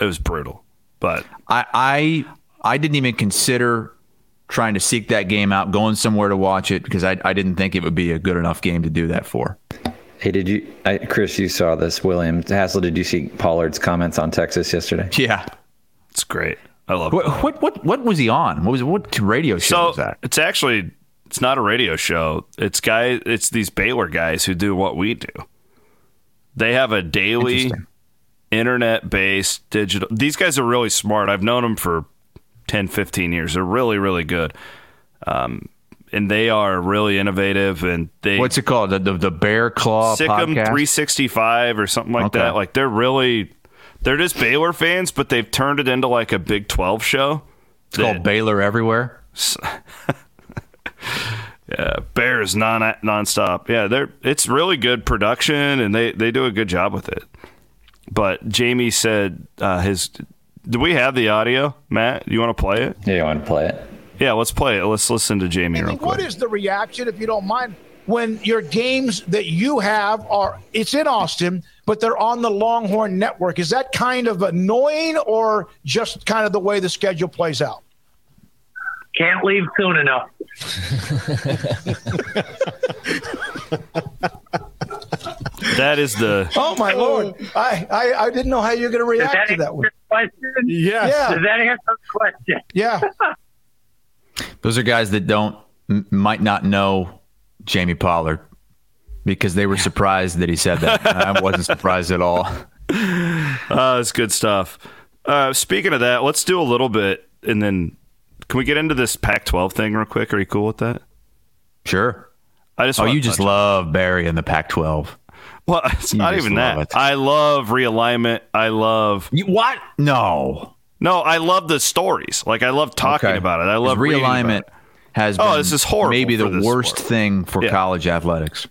Speaker 3: It was brutal. But
Speaker 4: I I I didn't even consider trying to seek that game out, going somewhere to watch it because I I didn't think it would be a good enough game to do that for.
Speaker 5: Hey, did you, I, Chris? You saw this, William Hassel? Did you see Pollard's comments on Texas yesterday?
Speaker 4: Yeah.
Speaker 3: it's great. I love
Speaker 4: What
Speaker 3: it.
Speaker 4: what what, what was he on? What was what radio show
Speaker 3: So
Speaker 4: was that?
Speaker 3: it's actually it's not a radio show. It's guy. It's these Baylor guys who do what we do. They have a daily internet-based digital. These guys are really smart. I've known them for 10, 15 years. They're really, really good. Um, and they are really innovative. And they
Speaker 4: What's it called? The the, the Bear Claw
Speaker 3: Sic
Speaker 4: 'Em
Speaker 3: 365 or something like
Speaker 4: Okay.
Speaker 3: that. Like they're really they're just Baylor fans, but they've turned it into like a Big 12 show.
Speaker 4: it's called Baylor Everywhere.
Speaker 3: Yeah, Bears non nonstop. Yeah, they're it's really good production, and they they do a good job with it. But Jamie said uh, his. Do we have the audio, Matt? Do you want to play it?
Speaker 5: Yeah, you want to play it?
Speaker 3: Yeah, let's play it. Let's listen to Jamie real quick.
Speaker 6: What is the reaction, if you don't mind, when your games that you have are it's in Austin, but they're on the Longhorn Network? Is that kind of annoying, or just kind of the way the schedule plays out?
Speaker 7: Can't leave soon enough.
Speaker 3: that is the.
Speaker 6: Oh my lord! I I, I didn't know how you're going to react
Speaker 7: that
Speaker 6: to that one.
Speaker 7: Question?
Speaker 6: Yes.
Speaker 7: Yeah. Does that answer the question?
Speaker 6: Yeah.
Speaker 4: Those are guys that don't m- might not know Jamie Pollard because they were surprised that he said that. I wasn't surprised at all.
Speaker 3: Uh, that's good stuff. Uh, speaking of that, let's do a little bit, and then can we get into this Pac-12 thing real quick? Are you cool with that?
Speaker 4: Sure.
Speaker 3: I just
Speaker 4: Oh, you just love Barry in the Pac-12.
Speaker 3: well, it's
Speaker 4: you
Speaker 3: not even that.
Speaker 4: it.
Speaker 3: I love realignment. I love
Speaker 4: You, what? No.
Speaker 3: no, I love the stories. Like I love talking
Speaker 4: Okay.
Speaker 3: about it. I love
Speaker 4: realignment has
Speaker 3: Oh, this is horrible
Speaker 4: maybe the worst
Speaker 3: sport.
Speaker 4: thing for
Speaker 3: Yeah.
Speaker 4: college athletics.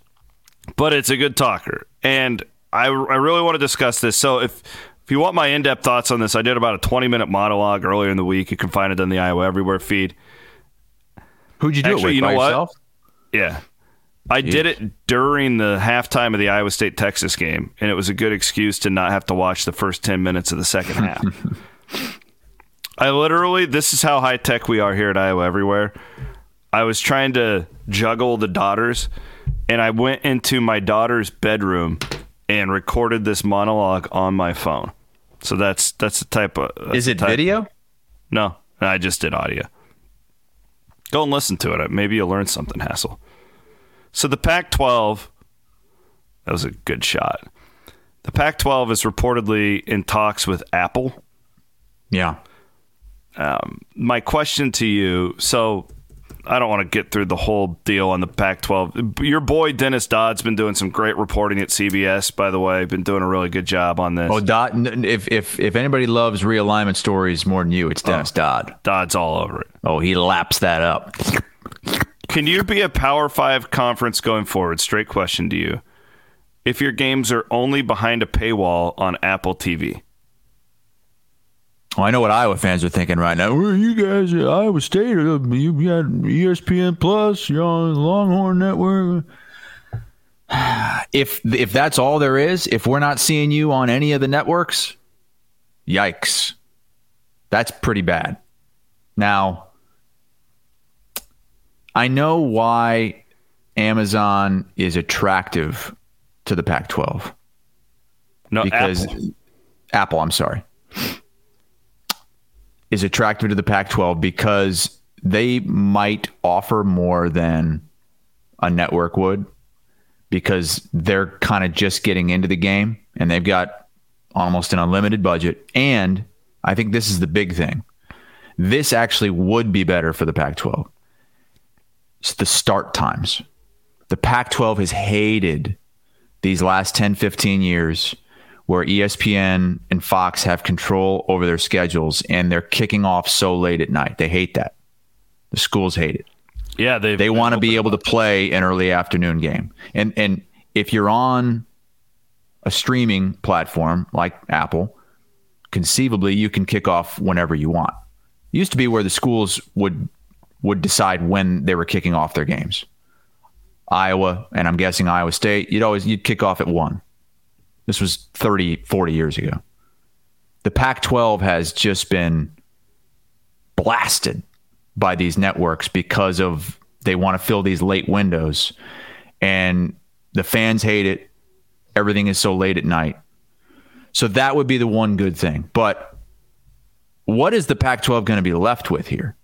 Speaker 3: but it's a good talker. And I, I really want to discuss this. So if if you want my in depth thoughts on this, I did about a 20 minute monologue earlier in the week. You can find it on the Iowa Everywhere feed.
Speaker 4: Who'd you do
Speaker 3: Actually,
Speaker 4: it with
Speaker 3: you know
Speaker 4: by
Speaker 3: what?
Speaker 4: yourself?
Speaker 3: Yeah. I did it during the halftime of the Iowa State Texas game, and it was a good excuse to not have to watch the first 10 minutes of the second half. I literally, this is how high tech we are here at Iowa Everywhere. I was trying to juggle the daughters, and I went into my daughter's bedroom and recorded this monologue on my phone. So that's that's the type of.
Speaker 4: Is it
Speaker 3: type-
Speaker 4: video?
Speaker 3: No, I just did audio. Go and listen to it. Maybe you'll learn something, Hassel. So the Pac 12, that was a good shot. The Pac 12 is reportedly in talks with Apple.
Speaker 4: Yeah.
Speaker 3: Um, my question to you so I don't want to get through the whole deal on the Pac 12. Your boy Dennis Dodd's been doing some great reporting at CBS, by the way. Been doing a really good job on this.
Speaker 4: Oh, Dodd. If if if anybody loves realignment stories more than you, it's Dennis oh, Dodd.
Speaker 3: Dodd's all over it.
Speaker 4: Oh, he laps that up.
Speaker 3: Can you be a Power Five conference going forward? Straight question to you. If your games are only behind a paywall on Apple TV,
Speaker 4: Well, I know what Iowa fans are thinking right now. Well, you guys, at Iowa State, uh, you got ESPN Plus, you're on Longhorn Network. If if that's all there is, if we're not seeing you on any of the networks, yikes, that's pretty bad. Now, I know why Amazon is attractive to the Pac-12
Speaker 3: no
Speaker 4: because
Speaker 3: Apple.
Speaker 4: Apple, I'm sorry, is attractive to the Pac 12 because they might offer more than a network would because they're kind of just getting into the game and they've got almost an unlimited budget. And I think this is the big thing. This actually would be better for the Pac 12. The start times. The Pac 12 has hated these last 10, 15 years where ESPN and Fox have control over their schedules and they're kicking off so late at night. They hate that. The schools hate it.
Speaker 3: yeah, they've
Speaker 4: They want to be able to play an early afternoon game. And and if you're on a streaming platform like Apple, conceivably you can kick off whenever you want. It used to be where the schools would would decide when they were kicking off their games. Iowa, and I'm guessing Iowa State, you'd always you'd kick off at 1. This was 30, 40 years ago. The Pac 12 has just been blasted by these networks because of they want to fill these late windows and the fans hate it. Everything is so late at night. So that would be the one good thing. But what is the Pac 12 going to be left with here?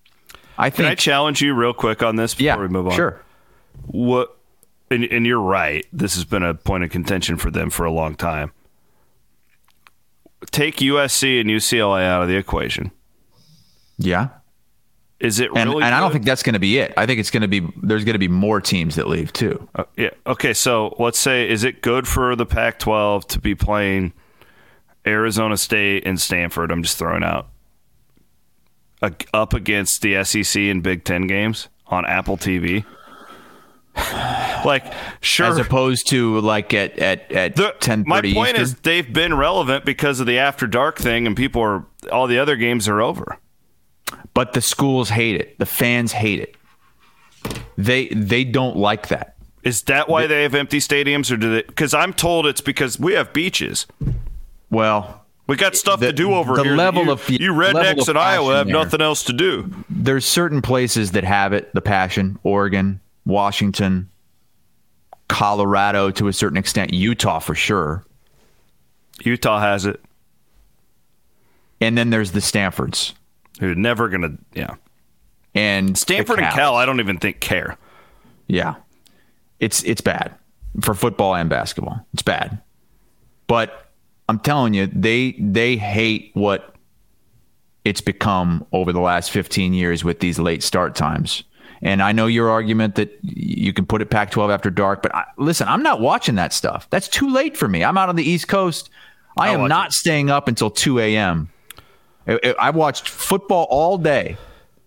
Speaker 4: I
Speaker 3: Can I challenge you real quick on this before
Speaker 4: yeah,
Speaker 3: we move on?
Speaker 4: sure.
Speaker 3: What? And, and you're right. This has been a point of contention for them for a long time. Take USC and UCLA out of the equation.
Speaker 4: Yeah.
Speaker 3: Is it
Speaker 4: And,
Speaker 3: really?
Speaker 4: and I don't think that's going to be it. I think it's going to be, there's going to be more teams that leave too.
Speaker 3: Uh, yeah. Okay. So let's say, is it good for the Pac-12 to be playing Arizona State and Stanford? I'm just throwing out up against the SEC and Big Ten games on Apple TV? like, sure.
Speaker 4: As opposed to like at at at
Speaker 3: The-
Speaker 4: ten
Speaker 3: my point
Speaker 4: Eastern.
Speaker 3: is they've been relevant because of the after dark thing, and people are all the other games are over.
Speaker 4: but the schools hate it. The fans hate it. They they don't like that.
Speaker 3: Is that why they have empty stadiums, or do they? Because I'm told it's because we have beaches.
Speaker 4: Well,
Speaker 3: We got stuff
Speaker 4: The-
Speaker 3: to do over
Speaker 4: the
Speaker 3: here.
Speaker 4: level
Speaker 3: you,
Speaker 4: of-
Speaker 3: you rednecks in Iowa have
Speaker 4: there.
Speaker 3: nothing else to do.
Speaker 4: there's certain places that have it, the passion, Oregon, Washington, Colorado to a certain extent, Utah for sure.
Speaker 3: Utah has it.
Speaker 4: And then there's the Stanfords
Speaker 3: Who are never gonna yeah.
Speaker 4: and
Speaker 3: Stanford and Cal, I don't even think care.
Speaker 4: Yeah. It's it's bad for football and basketball. It's bad. But I'm telling you, they they hate what it's become over the last 15 years with these late start times. And I know your argument that you can put it Pac 12 after dark, but I, listen, I'm not watching that stuff. That's too late for me. I'm out on the East Coast. I
Speaker 3: I'll
Speaker 4: am not
Speaker 3: it.
Speaker 4: staying up until 2 a.m. I, I- I watched football all day,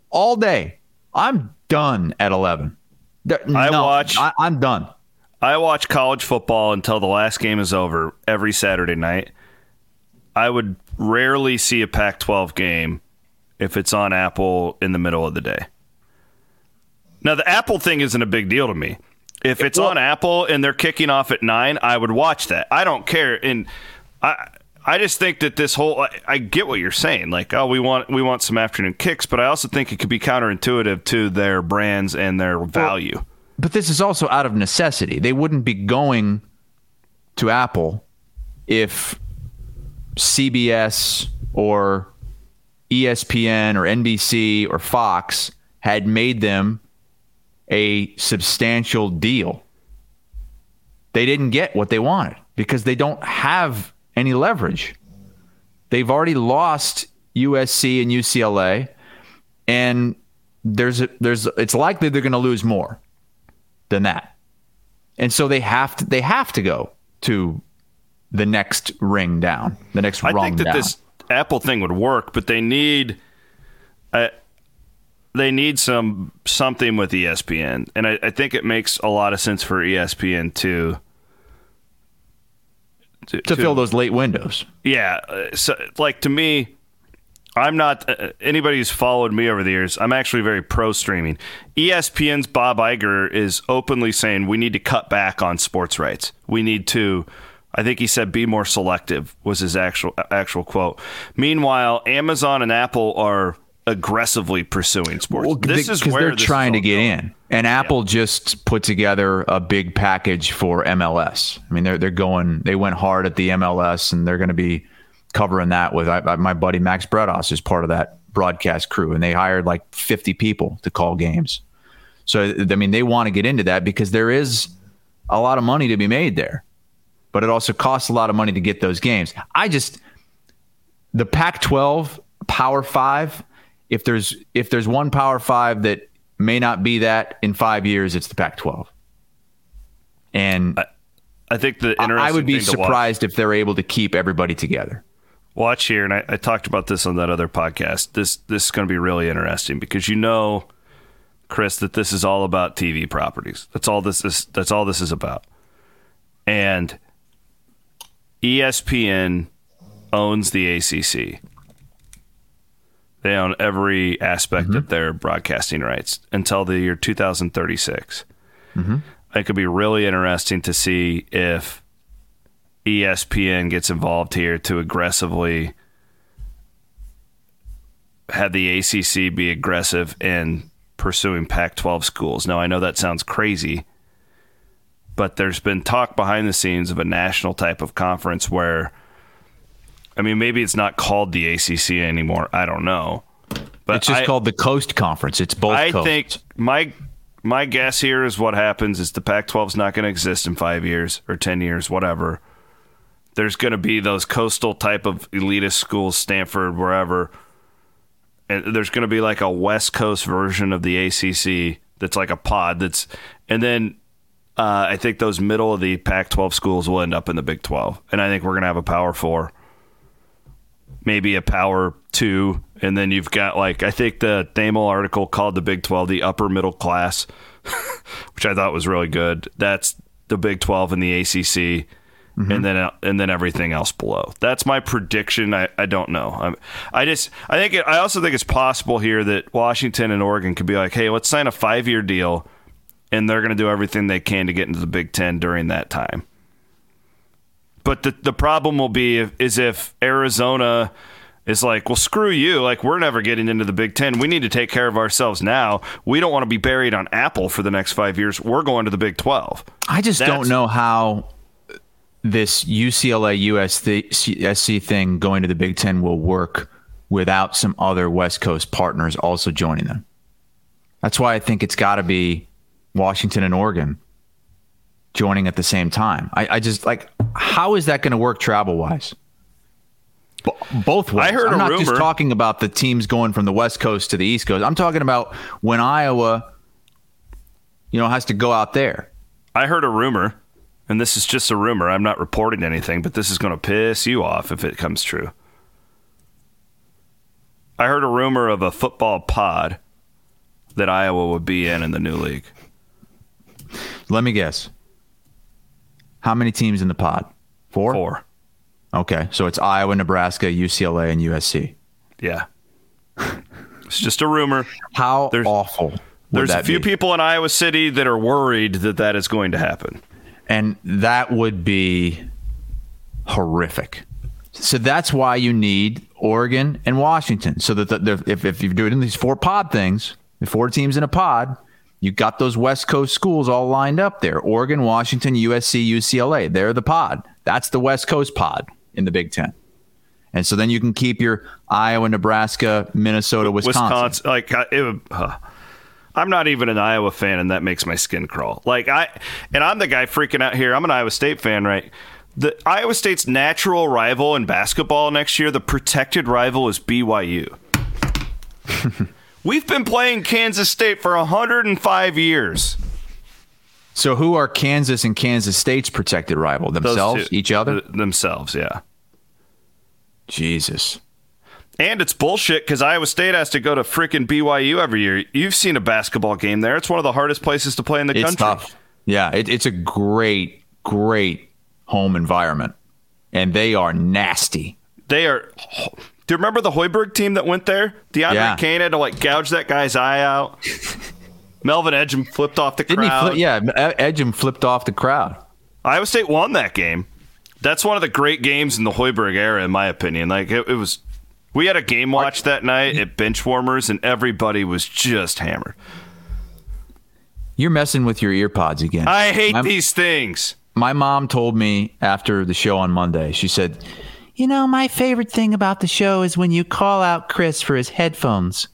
Speaker 4: all day. I'm done at 11. There-
Speaker 3: I
Speaker 4: no,
Speaker 3: watch-
Speaker 4: I, I'm done.
Speaker 3: I watch college football until the last game is over every Saturday night. I would rarely see a Pac 12 game if it's on Apple in the middle of the day. Now, the Apple thing isn't a big deal to me. If it's on Apple and they're kicking off at nine, I would watch that. I don't care. And I. I just think that this whole I, I get what you're saying like oh we want we want some afternoon kicks but I also think it could be counterintuitive to their brands and their value.
Speaker 4: But this is also out of necessity. They wouldn't be going to Apple if CBS or ESPN or NBC or Fox had made them a substantial deal. They didn't get what they wanted because they don't have any leverage. They've already lost USC and UCLA and there's a, there's it's likely they're going to lose more than that. And so they have to they have to go to the next ring down, the next
Speaker 3: I
Speaker 4: rung
Speaker 3: think that
Speaker 4: down.
Speaker 3: this Apple thing would work, but they need uh, they need some something with ESPN, and I, I think it makes a lot of sense for ESPN to to,
Speaker 4: to fill those late windows.
Speaker 3: Yeah, uh, so like to me, I'm not uh, anybody who's followed me over the years. I'm actually very pro streaming. ESPN's Bob Iger is openly saying we need to cut back on sports rights. We need to. I think he said be more selective was his actual actual quote. Meanwhile, Amazon and Apple are aggressively pursuing sports. this is
Speaker 4: because
Speaker 3: where
Speaker 4: they're trying to get
Speaker 3: going.
Speaker 4: in, and Apple just put together a big package for MLS. I mean, they're they're going. They went hard at the MLS, and they're going to be covering that with I, I- my buddy Max Bretos is part of that broadcast crew, and they hired like 50 people to call games. So I mean, they want to get into that because there is a lot of money to be made there, but it also costs a lot of money to get those games. I just the Pac-12 Power 5 if there's if there's one Power 5 that may not be that in 5 years it's the Pac-12. And
Speaker 3: I think the
Speaker 4: I- I would be
Speaker 3: watch-
Speaker 4: surprised if they're able to keep everybody together.
Speaker 3: Watch here, and I, I talked about this on that other podcast. This this is going to be really interesting because you know, Chris, that this is all about TV properties. That's all this is. That's all this is about. And ESPN owns the ACC. They own every aspect mm-hmm. of their broadcasting rights until the year 2036. Mm-hmm. It could be really interesting to see if ESPN gets involved here to aggressively have the ACC be aggressive in pursuing Pac 12 schools. Now, I know that sounds crazy, but there's been talk behind the scenes of a national type of conference where, I mean, maybe it's not called the ACC anymore. I don't know. But
Speaker 4: It's just
Speaker 3: I-
Speaker 4: called the Coast Conference. It's both
Speaker 3: I
Speaker 4: coasts.
Speaker 3: think my my guess here is what happens is the Pac-12 is not going to exist in five years or ten years, whatever. There's going to be those coastal type of elitist schools, Stanford, wherever, and there's going to be like a West Coast version of the ACC that's like a pod. That's and then uh, I think those middle of the Pac-12 schools will end up in the Big 12, and I think we're going to have a Power Four. maybe a power two, and then you've got like I think the Thamel article called the Big Twelve the upper middle class, which I thought was really good. That's the Big Twelve and the ACC. Mm-hmm. And then uh, and then everything else below. That's my prediction. I, I don't know. I'm, I just I think it, I also think it's possible here that Washington and Oregon could be like, hey, let's sign a five year deal, and they're going to do everything they can to get into the Big Ten during that time. But the the problem will be if, is if Arizona is like, well, screw you. Like we're never getting into the Big Ten. We need to take care of ourselves now. We don't want to be buried on Apple for the next five years. We're going to the Big Twelve.
Speaker 4: I just
Speaker 3: That's-
Speaker 4: don't know how this UCLA USC thing going to the Big Ten will work without some other West Coast partners also joining them. That's why I think it's got to be Washington and Oregon joining at the same time. I, I just like, how is that going to work travel wise? Both ways.
Speaker 3: I heard
Speaker 4: I'm not just talking about the teams going from the West Coast to the East Coast. I'm talking about when Iowa, you know, has to go out there.
Speaker 3: I heard a rumor, and this is just a rumor. I'm not reporting anything, but this is going to piss you off if it comes true. I heard a rumor of a football pod that Iowa would be in in the new league.
Speaker 4: Let me guess. How many teams in the pod? Four?
Speaker 3: Four.
Speaker 4: Okay. So it's Iowa, Nebraska, UCLA, and USC.
Speaker 3: Yeah. It's just a rumor.
Speaker 4: How
Speaker 3: There's-
Speaker 4: awful
Speaker 3: There's a few
Speaker 4: be?
Speaker 3: people in Iowa City that are worried that that is going to happen.
Speaker 4: And that would be horrific. So that's why you need Oregon and Washington. So that the, the, if, if you're doing these four pod things, the four teams in a pod, you got those West Coast schools all lined up there Oregon, Washington, USC, UCLA. They're the pod. That's the West Coast pod in the Big Ten. And so then you can keep your Iowa, Nebraska, Minnesota, Wisconsin.
Speaker 3: Wisconsin, like I- it, would- uh, I'm not even an Iowa fan, and that makes my skin crawl. Like I, and I'm the guy freaking out here. I'm an Iowa State fan, right? The Iowa State's natural rival in basketball next year, the protected rival, is BYU. We've been playing Kansas State for 105 years.
Speaker 4: So who are Kansas and Kansas State's protected rival? Themselves? Each other?
Speaker 3: th- themselves, yeah.
Speaker 4: Jesus.
Speaker 3: And it's bullshit because Iowa State has to go to freaking BYU every year. You've seen a basketball game there. It's one of the hardest places to play in the
Speaker 4: It's
Speaker 3: country.
Speaker 4: tough. Yeah, it, it's a great, great home environment. And they are nasty.
Speaker 3: They are. Do you remember the Hoiberg team that went there? DeAndre
Speaker 4: Yeah.
Speaker 3: Kane had to like gouge that guy's eye out. Melvin Ejim flipped off the
Speaker 4: Didn't
Speaker 3: crowd.
Speaker 4: flip? Yeah, Ejim flipped off the crowd.
Speaker 3: Iowa State won that game. That's one of the great games in the Hoiberg era, in my opinion. Like it, it was. We had a game watch that night at Benchwarmers, and everybody was just hammered.
Speaker 4: You're messing with your ear pods again.
Speaker 3: I hate
Speaker 4: I'm-
Speaker 3: these things.
Speaker 4: my mom told me after the show on Monday, she said, You know, my favorite thing about the show is when you call out Chris for his headphones.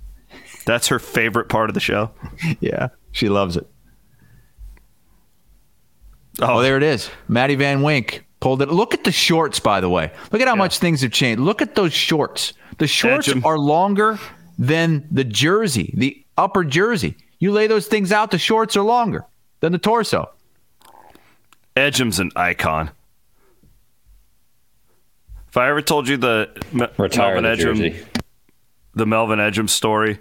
Speaker 3: That's her favorite part of the show.
Speaker 4: Yeah, she loves it. Oh. oh, there it is. Maddie Van Wink pulled it. Look at the shorts, by the way. Look at how much things have changed. Look at those shorts. The shorts
Speaker 3: Edge 'em.
Speaker 4: are longer than the jersey, the upper jersey. You lay those things out, the shorts are longer than the torso.
Speaker 3: Ejim's an icon. If I ever told you the Me-
Speaker 5: Retire
Speaker 3: Melvin
Speaker 5: the
Speaker 3: Ejim,
Speaker 5: jersey.
Speaker 3: the Melvin Ejim story,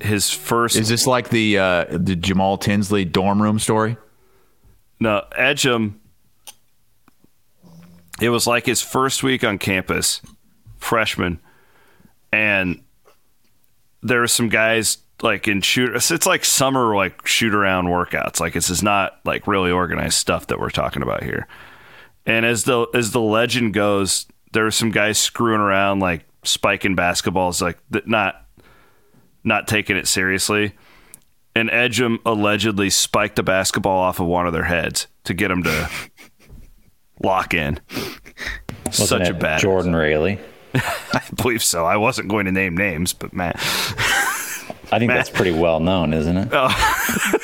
Speaker 3: his first
Speaker 4: Is this like the uh, the Jamal Tinsley dorm room story?
Speaker 3: no Ejim. It was like his first week on campus, freshman, and there were some guys like in shoot. It's like summer like shoot around workouts. Like this is not like really organized stuff that we're talking about here. And as the as the legend goes, there were some guys screwing around, like spiking basketballs, like not not taking it seriously. And Ejim allegedly spiked a basketball off of one of their heads to get them to lock in.
Speaker 5: Wasn't
Speaker 3: Such a bad.
Speaker 5: Jordan Rayleigh.
Speaker 3: I believe so. I wasn't going to name names, but man,
Speaker 5: I think that's pretty well known, isn't it? Oh.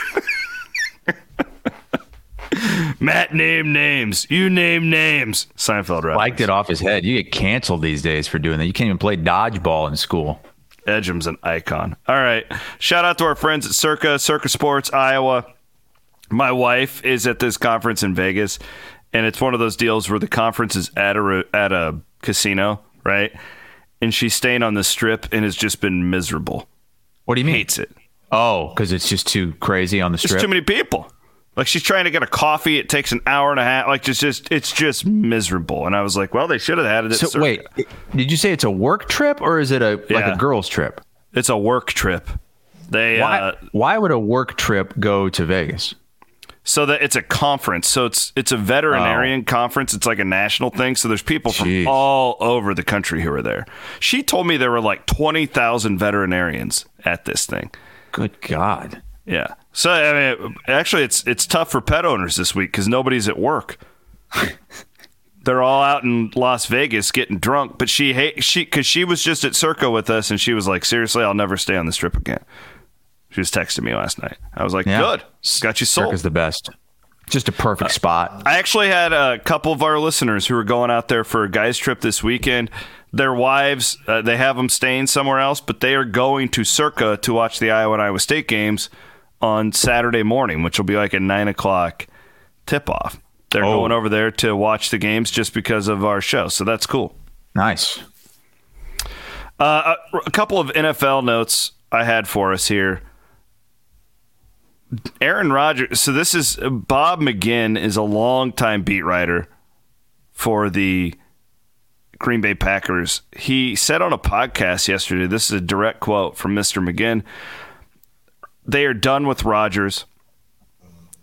Speaker 3: Matt name names. You name names. Seinfeld reference.
Speaker 4: Liked it off his head. You get canceled these days for doing that. You can't even play dodgeball in school.
Speaker 3: Ejim's an icon. All right. Shout out to our friends at Circa, Circa Sports, Iowa. My wife is at this conference in Vegas, and it's one of those deals where the conference is at a, at a casino, right? and she's staying on the strip and has just been miserable.
Speaker 4: What do you mean?
Speaker 3: Hates it.
Speaker 4: Oh, because it's just too crazy on the
Speaker 3: There's
Speaker 4: strip.
Speaker 3: too many people. Like she's trying to get a coffee. It takes an hour and a half. Like it's just it's just miserable. And I was like, well, they should have had it.
Speaker 4: So
Speaker 3: Circa.
Speaker 4: wait, did you say it's a work trip or is it a like a girls trip?
Speaker 3: it's a work trip. They
Speaker 4: Why,
Speaker 3: uh,
Speaker 4: why would a work trip go to Vegas?
Speaker 3: So that it's a conference. So it's it's a veterinarian conference. It's like a national thing. So there's people from all over the country who are there. She told me there were like twenty thousand veterinarians at this thing.
Speaker 4: Good God.
Speaker 3: Yeah. So I mean, actually, it's it's tough for pet owners this week because nobody's at work. They're all out in Las Vegas getting drunk. But she hate she because she was just at Circa with us, and she was like, "Seriously, I'll never stay on the strip again." She was texting me last night. I was like,
Speaker 4: Yeah.
Speaker 3: "Good, got you sold."
Speaker 4: Circa's the best. Just a perfect spot.
Speaker 3: I actually had a couple of our listeners who were going out there for a guys trip this weekend. Their wives, uh, they have them staying somewhere else, but they are going to Circa to watch the Iowa and Iowa State games on Saturday morning, which will be like a nine o'clock tip off. They're
Speaker 4: Oh.
Speaker 3: going over there to watch the games just because of our show, so that's cool.
Speaker 4: Nice.
Speaker 3: Uh, a, a couple of NFL notes I had for us here. Aaron Rodgers. So this is Bob McGinn is a longtime beat writer for the Green Bay Packers. He said on a podcast yesterday. This is a direct quote from Mr. McGinn. They are done with Rodgers.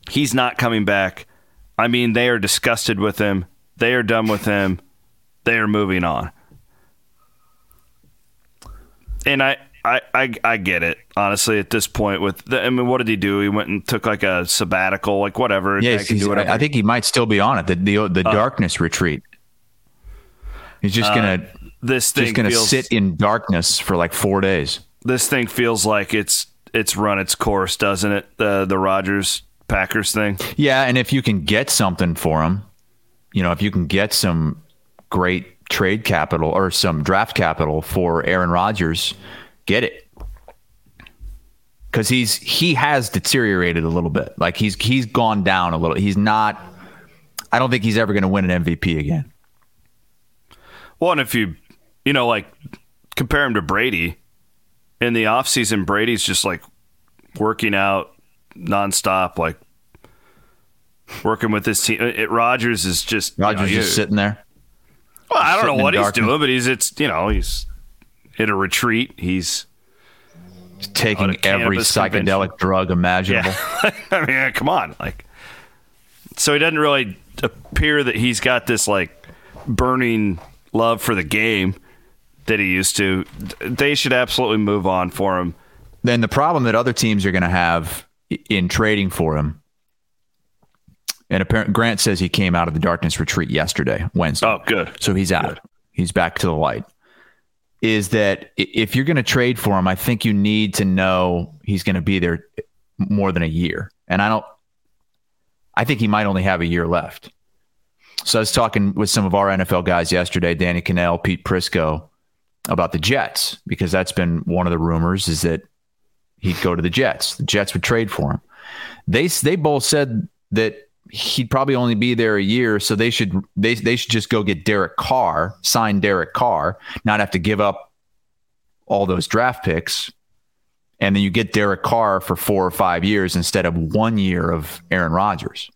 Speaker 3: He's not coming back. I mean, they are disgusted with him. They are done with him. They are moving on and I, I, I, I get it. Honestly, at this point, with the, I mean, what did he do? He went and took like a sabbatical, like whatever.
Speaker 4: Yeah,
Speaker 3: I
Speaker 4: he's-
Speaker 3: can do whatever.
Speaker 4: I think he might still be on it. The the, the uh, darkness retreat. He's just uh, gonna
Speaker 3: this thing
Speaker 4: just gonna
Speaker 3: feels,
Speaker 4: sit in darkness for like four days.
Speaker 3: This thing feels like it's it's run its course, doesn't it? The the Rodgers Packers thing.
Speaker 4: Yeah, and if you can get something for him, you know, if you can get some great trade capital or some draft capital for Aaron Rodgers, get it. Cuz he's he has deteriorated a little bit. Like he's he's gone down a little. He's not I don't think he's ever going to win an MVP again.
Speaker 3: Well, and if you, you know, like compare him to Brady in the offseason, Brady's just like working out nonstop, like working with his team. It, Rodgers is just you know,
Speaker 4: just sitting there.
Speaker 3: Well, I don't know what he's doing, but he's it's you know he's in a retreat. He's
Speaker 4: taking every psychedelic drug imaginable.
Speaker 3: yeah. I mean, come on, like so he doesn't really appear that he's got this like burning love for the game that he used to. They should absolutely move on for him.
Speaker 4: Then the problem that other teams are going to have in trading for him, and apparently Grant says he came out of the darkness retreat yesterday, Wednesday.
Speaker 3: Oh, good.
Speaker 4: So he's out. He's back to the light. Is that if you're going to trade for him, I think you need to know he's going to be there more than a year. And I don't, I think he might only have a year left. So I was talking with some of our NFL guys yesterday, Danny Kanell, Pete Prisco, about the Jets, because that's been one of the rumors is that he'd go to the Jets. The Jets would trade for him. They they both said that he'd probably only be there a year, so they should they they should just go get Derek Carr, sign Derek Carr, not have to give up all those draft picks, and then you get Derek Carr for four or five years instead of one year of Aaron Rodgers.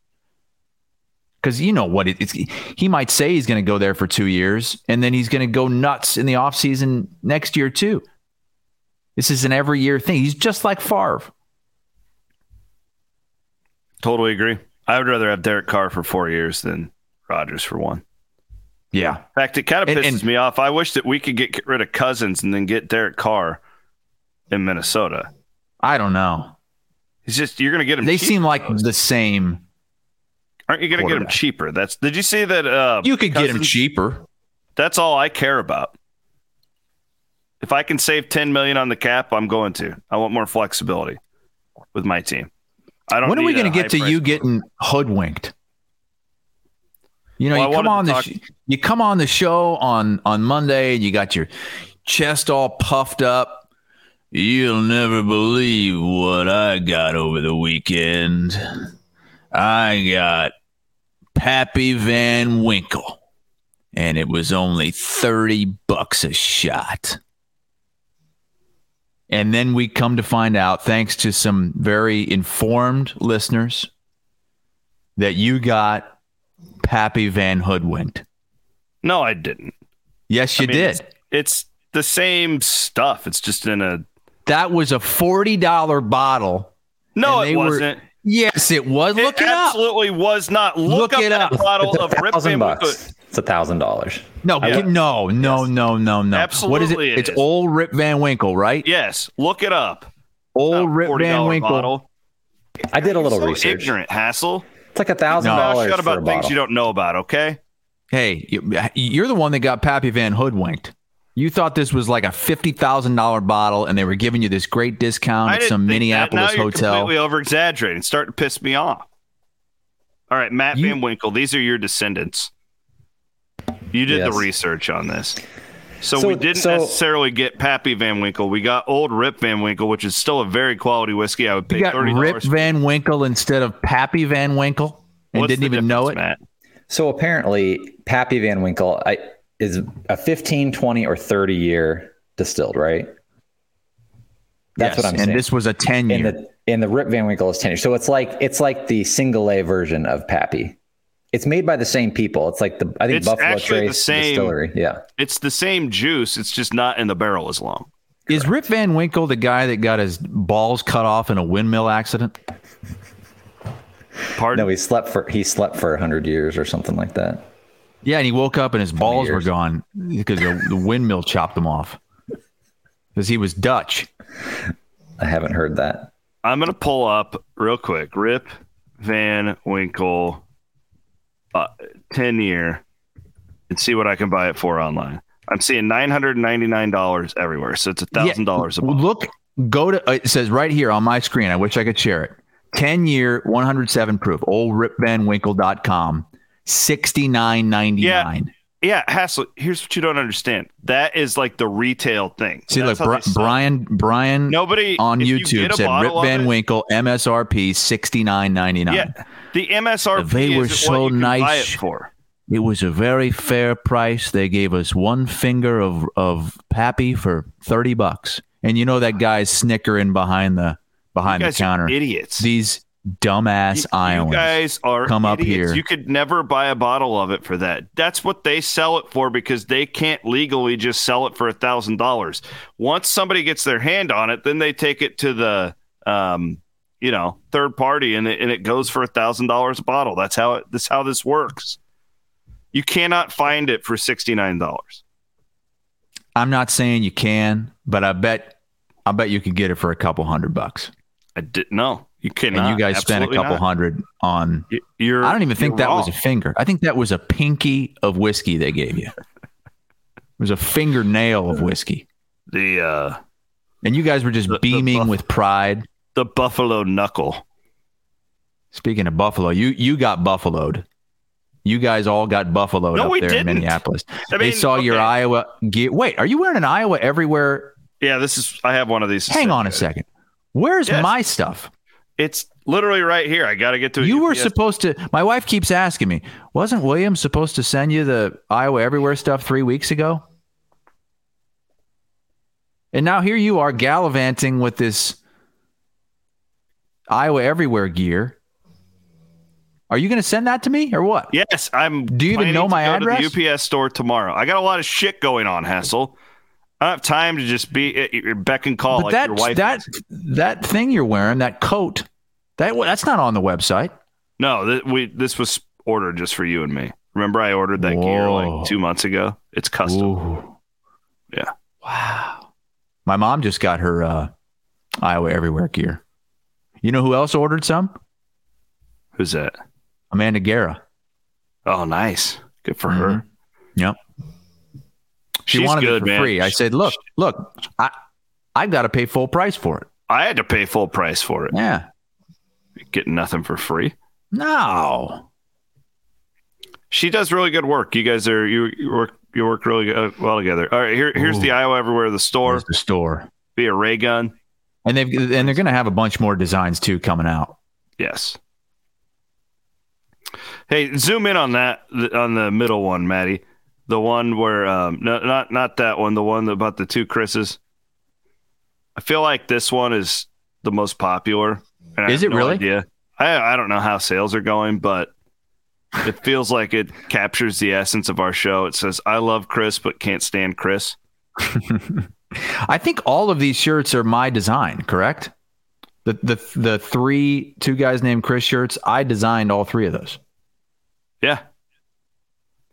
Speaker 4: Because you know what it, it's, he might say he's going to go there for two years, and then he's going to go nuts in the offseason next year too. This is an every year thing. He's just like Favre.
Speaker 3: Totally agree. I would rather have Derek Carr for four years than Rodgers for one.
Speaker 4: Yeah.
Speaker 3: In fact, it kind of pisses
Speaker 4: and-
Speaker 3: me off. I wish that we could get rid of Cousins and then get Derek Carr in Minnesota.
Speaker 4: I don't know.
Speaker 3: It's just you're going to get him.
Speaker 4: They seem like the same.
Speaker 3: aren't you going to get him cheaper? That's did you see that? Uh,
Speaker 4: You could get him
Speaker 3: Cousins-
Speaker 4: cheaper.
Speaker 3: That's all I care about. If I can save 10 million on the cap, I'm going to. I want more flexibility with my team. I don't
Speaker 4: When are we going to get to you getting hoodwinked? You know,
Speaker 3: Well,
Speaker 4: you come on
Speaker 3: to
Speaker 4: the
Speaker 3: talk-
Speaker 4: sh- you come on the show on on Monday and you got your chest all puffed up. You'll never believe what I got over the weekend. I got Pappy Van Winkle, and it was only 30 bucks a shot. And then we come to find out, thanks to some very informed listeners, that you got Pappy Van Hoodwinked.
Speaker 3: No, I didn't.
Speaker 4: Yes, you
Speaker 3: I mean,
Speaker 4: did.
Speaker 3: It's, it's the same stuff. It's just in a.
Speaker 4: That was a $40 bottle.
Speaker 3: No, it wasn't.
Speaker 4: Yes, it was. Look
Speaker 3: it
Speaker 4: it up.
Speaker 3: absolutely was not. Look,
Speaker 4: Look
Speaker 3: up
Speaker 4: it
Speaker 3: that
Speaker 4: up.
Speaker 3: bottle
Speaker 5: It's
Speaker 3: of
Speaker 5: a
Speaker 3: Rip
Speaker 5: thousand
Speaker 3: Van
Speaker 5: bucks.
Speaker 3: Winkle.
Speaker 5: It's a thousand dollars.
Speaker 4: No,
Speaker 3: Yeah.
Speaker 4: no, no, no, no, no. What is it?
Speaker 3: Absolutely it
Speaker 4: It's
Speaker 3: is.
Speaker 4: old Rip Van Winkle, right?
Speaker 3: Yes, look it up.
Speaker 4: Old Rip Van Winkle.
Speaker 3: Bottle.
Speaker 5: I did a little
Speaker 3: so
Speaker 5: research.
Speaker 3: ignorant, Hassel.
Speaker 5: It's like a thousand dollars
Speaker 3: shut about things
Speaker 5: bottle.
Speaker 3: you don't know about. Okay.
Speaker 4: Hey, you- you're the one that got Pappy Van hoodwinked. You thought this was like a fifty thousand dollar bottle, and they were giving you this great discount at some
Speaker 3: think that.
Speaker 4: Minneapolis
Speaker 3: now you're
Speaker 4: hotel.
Speaker 3: Completely over exaggerating. Starting to piss me off. All right, Matt
Speaker 4: You-
Speaker 3: Van Winkle. These are your descendants. You did
Speaker 5: Yes.
Speaker 3: the research on this. So,
Speaker 5: So-
Speaker 3: we didn't
Speaker 5: so-
Speaker 3: necessarily get Pappy Van Winkle. We got Old Rip Van Winkle, which is still a very quality whiskey. I would pay
Speaker 4: You got
Speaker 3: thirty
Speaker 4: Rip. Van Winkle instead of Pappy Van Winkle, and didn't even know it.
Speaker 3: Matt?
Speaker 5: So apparently, Pappy Van Winkle I, is a 15, 20, or 30 year distilled, right? That's
Speaker 4: Yes,
Speaker 5: what I'm
Speaker 4: and
Speaker 5: saying.
Speaker 4: And this was a ten
Speaker 5: and
Speaker 4: year.
Speaker 5: the and the Rip Van Winkle is 10 years. So it's like it's like the single A version of Pappy. It's made by the same people. It's like the I think
Speaker 3: It's
Speaker 5: Buffalo
Speaker 3: actually the
Speaker 5: Trace
Speaker 3: same-
Speaker 5: Distillery. Yeah.
Speaker 3: It's the same juice. It's just not in the barrel as long.
Speaker 4: Is Rip Van Winkle the guy that got his balls cut off in a windmill accident?
Speaker 3: Pardon?
Speaker 5: No, he slept for he slept for 100 years or something like that.
Speaker 4: Yeah, and he woke up and his balls were gone because the, the windmill chopped them off. Because he was Dutch.
Speaker 5: I haven't heard that.
Speaker 3: I'm gonna pull up real quick. Rip Van Winkle, uh, ten year, and see what I can buy it for online. I'm seeing nine hundred ninety nine dollars everywhere, so it's a thousand dollars a
Speaker 4: Yeah,
Speaker 3: month.
Speaker 4: Look, go to uh, it says right here on my screen. I wish I could share it. 10 year, 107 proof, oldripvanwinkle.com, 69.99.
Speaker 3: Yeah, Yeah, Hassel. Here's what you don't understand. That is like the retail thing.
Speaker 4: See,
Speaker 3: That's
Speaker 4: look,
Speaker 3: how
Speaker 4: Bri-
Speaker 3: they sell it.
Speaker 4: Brian Brian
Speaker 3: Nobody
Speaker 4: on
Speaker 3: if you
Speaker 4: YouTube said Rip Van
Speaker 3: it-
Speaker 4: Winkle MSRP 69.99.
Speaker 3: Yeah, the MSRP.
Speaker 4: They were so
Speaker 3: what you can buy
Speaker 4: nice.
Speaker 3: it for.
Speaker 4: It was a very fair price. They gave us one finger of of Pappy for 30 bucks. And you know that guy's snickering behind the behind the counter.
Speaker 3: idiots.
Speaker 4: These dumbass
Speaker 3: You-
Speaker 4: Iowans.
Speaker 3: You guys are
Speaker 4: come up here.
Speaker 3: You could never buy a bottle of it for that. That's what they sell it for because they can't legally just sell it for a thousand dollars. Once somebody gets their hand on it, then they take it to the um, you know, third party and it, and it goes for a thousand dollars a bottle. That's how it that's how this works. You cannot find it for sixty nine dollars.
Speaker 4: I'm not saying you can, but I bet I bet you could get it for a couple hundred bucks.
Speaker 3: I didn't know. You cannot.
Speaker 4: and you guys spent a couple
Speaker 3: not.
Speaker 4: hundred on
Speaker 3: You're,
Speaker 4: I don't even think that was a finger. I think that was a pinky of whiskey they gave you. It was a fingernail of whiskey.
Speaker 3: the uh,
Speaker 4: And you guys were just
Speaker 3: The- the
Speaker 4: beaming
Speaker 3: buff-
Speaker 4: with pride.
Speaker 3: The buffalo knuckle.
Speaker 4: Speaking of buffalo, you you got buffaloed. You guys all got buffaloed
Speaker 3: No,
Speaker 4: up
Speaker 3: we
Speaker 4: there
Speaker 3: didn't.
Speaker 4: in Minneapolis.
Speaker 3: I
Speaker 4: they
Speaker 3: mean,
Speaker 4: saw your. Iowa gear. Wait, are you wearing an Iowa everywhere?
Speaker 3: Yeah, this is. I have one of these.
Speaker 4: Hang on a second. Where's
Speaker 3: Yes.
Speaker 4: my stuff?
Speaker 3: It's literally right here. I got to get to it.
Speaker 4: You were supposed to. My wife keeps asking me, wasn't William supposed to send you the Iowa Everywhere stuff three weeks ago? And now here you are gallivanting with this Iowa Everywhere gear. Are you going to send that to me or what?
Speaker 3: Yes, I'm.
Speaker 4: Do you even know
Speaker 3: to
Speaker 4: my
Speaker 3: go
Speaker 4: address?
Speaker 3: To the UPS store tomorrow. I got a lot of shit going on, Hassel. I don't have time to just be at your beck and call
Speaker 4: but
Speaker 3: like
Speaker 4: that
Speaker 3: your wife.
Speaker 4: that
Speaker 3: is.
Speaker 4: that thing you're wearing, that coat, that that's not on the website.
Speaker 3: no, th- we this was ordered just for you and me. Remember, I ordered that gear like two months ago. It's custom.
Speaker 4: Ooh.
Speaker 3: Yeah.
Speaker 4: Wow. My mom just got her uh, Iowa Everywhere gear. You know who else ordered some?
Speaker 3: Who's that?
Speaker 4: Amanda Guerra.
Speaker 3: Oh, nice. Good for her.
Speaker 4: Yep. She
Speaker 3: She's
Speaker 4: wanted
Speaker 3: good,
Speaker 4: it for
Speaker 3: man.
Speaker 4: free. I said, "Look, look, I I've got to pay full price for it."
Speaker 3: I had to pay full price for it.
Speaker 4: Yeah.
Speaker 3: Getting nothing for free.
Speaker 4: No.
Speaker 3: She does really good work. You guys are you, you work you work really uh, well together. All right, here here's
Speaker 4: Ooh.
Speaker 3: the Iowa Everywhere the store.
Speaker 4: There's the store,
Speaker 3: Be a ray gun.
Speaker 4: And they've and they're going to have a bunch more designs too coming out.
Speaker 3: Yes. Hey, zoom in on that on the middle one, Maddie. The one where um no, not not that one, the one about the two Chris's. I feel like this one is the most popular.
Speaker 4: Is it
Speaker 3: no
Speaker 4: really?
Speaker 3: Idea. I I don't know how sales are going, but it feels like it captures the essence of our show. It says, "I love Chris, but can't stand Chris."
Speaker 4: I think all of these shirts are my design, correct? The the the three two guys named Chris shirts, I designed all three of those.
Speaker 3: Yeah,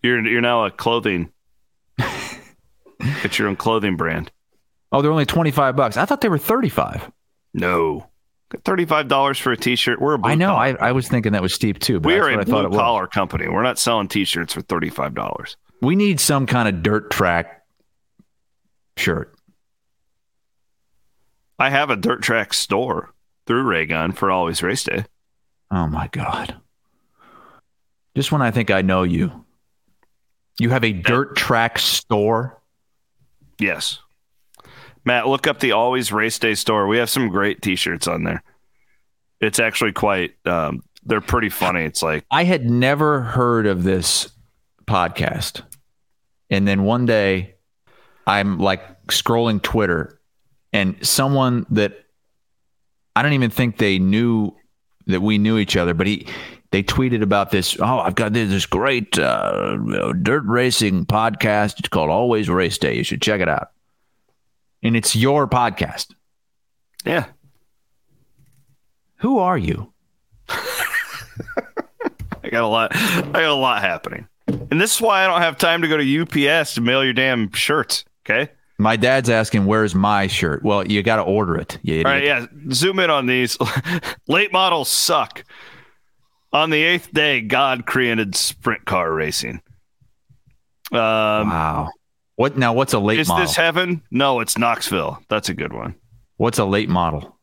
Speaker 3: you're you're now a clothing. it's your own clothing brand.
Speaker 4: Oh, they're only 25 bucks. I thought they were 35.
Speaker 3: No, thirty-five dollars for a T-shirt. We're a
Speaker 4: I know. I, I was thinking that was steep too, but
Speaker 3: we are
Speaker 4: a
Speaker 3: a
Speaker 4: I thought
Speaker 3: blue collar company. We're not selling T-shirts for thirty-five dollars.
Speaker 4: We need some kind of dirt track shirt.
Speaker 3: I have a dirt track store through Raygun for Always Race Day.
Speaker 4: Oh my god. Just when I think I know you. You have a dirt track store?
Speaker 3: Yes, Matt, look up the Always Race Day store. We have some great T-shirts on there. It's actually quite. Um, they're pretty funny. It's like
Speaker 4: I had never heard of this podcast. And then one day I'm like scrolling Twitter and someone that I don't even think they knew that we knew each other, but he they tweeted about this. Oh, I've got this, this great uh, dirt racing podcast. It's called Always Race Day. You should check it out. And it's your podcast.
Speaker 3: yeah,
Speaker 4: Who are you?
Speaker 3: I got a lot. I got a lot happening, and this is why I don't have time to go to UPS to mail your damn shirts. Okay.
Speaker 4: My dad's asking, "Where's my shirt?" Well, you got to order it. You idiot.
Speaker 3: All right, yeah. Zoom in on these. Late models suck. On the eighth day, God created sprint car racing. Um,
Speaker 4: Wow. What now? What's a late
Speaker 3: is
Speaker 4: model?
Speaker 3: this heaven? No, it's Knoxville. That's a good one.
Speaker 4: what's a late model?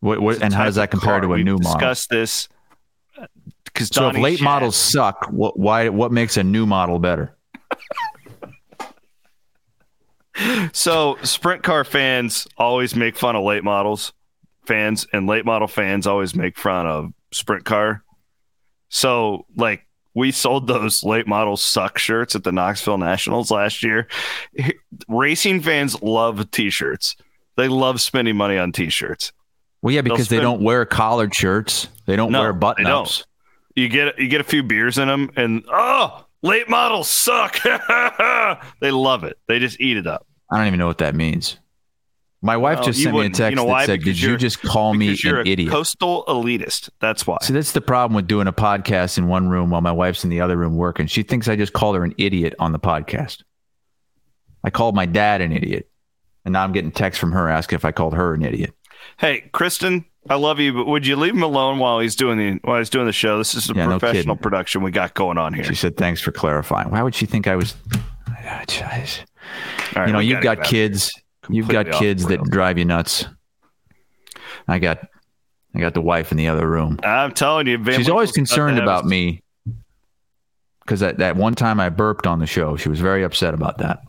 Speaker 4: What, what, and how does that compare to a
Speaker 3: We've
Speaker 4: new model?
Speaker 3: Discuss this because
Speaker 4: So if late models suck, what why what makes a new model better?
Speaker 3: So sprint car fans always make fun of late models fans, and late model fans always make fun of sprint car. So like we sold those late model suck shirts at the Knoxville Nationals last year. Racing fans love t-shirts. They love spending money on t-shirts.
Speaker 4: Well, yeah, because they don't wear collared shirts. They don't
Speaker 3: No,
Speaker 4: wear button ups
Speaker 3: You get you get a few beers in them, and oh, late models suck. they love it. They just eat it up.
Speaker 4: I don't even know what that means. My wife
Speaker 3: Well,
Speaker 4: just sent me a text
Speaker 3: You know
Speaker 4: that said,
Speaker 3: Because
Speaker 4: "Did you just call me
Speaker 3: you're
Speaker 4: an
Speaker 3: a
Speaker 4: idiot?"
Speaker 3: coastal elitist. That's why.
Speaker 4: See, that's the problem with doing a podcast in one room while my wife's in the other room working. She thinks I just called her an idiot on the podcast. I called my dad an idiot, and now I'm getting texts from her asking if I called her an idiot.
Speaker 3: Hey, Kristen, I love you, but would you leave him alone while he's doing the while he's doing the show? This is a
Speaker 4: Yeah,
Speaker 3: professional
Speaker 4: kidding.
Speaker 3: production we got going on here.
Speaker 4: She said, "Thanks for clarifying." Why would she think I was? Ah,
Speaker 3: All right,
Speaker 4: you know, you've
Speaker 3: gotta
Speaker 4: got kids. You've got kids that drive you nuts. I got, I got the wife in the other room.
Speaker 3: I'm telling you, Van
Speaker 4: She's always
Speaker 3: Winkle's about to
Speaker 4: concerned about me because that, that one time I burped on the show, she was very upset about that.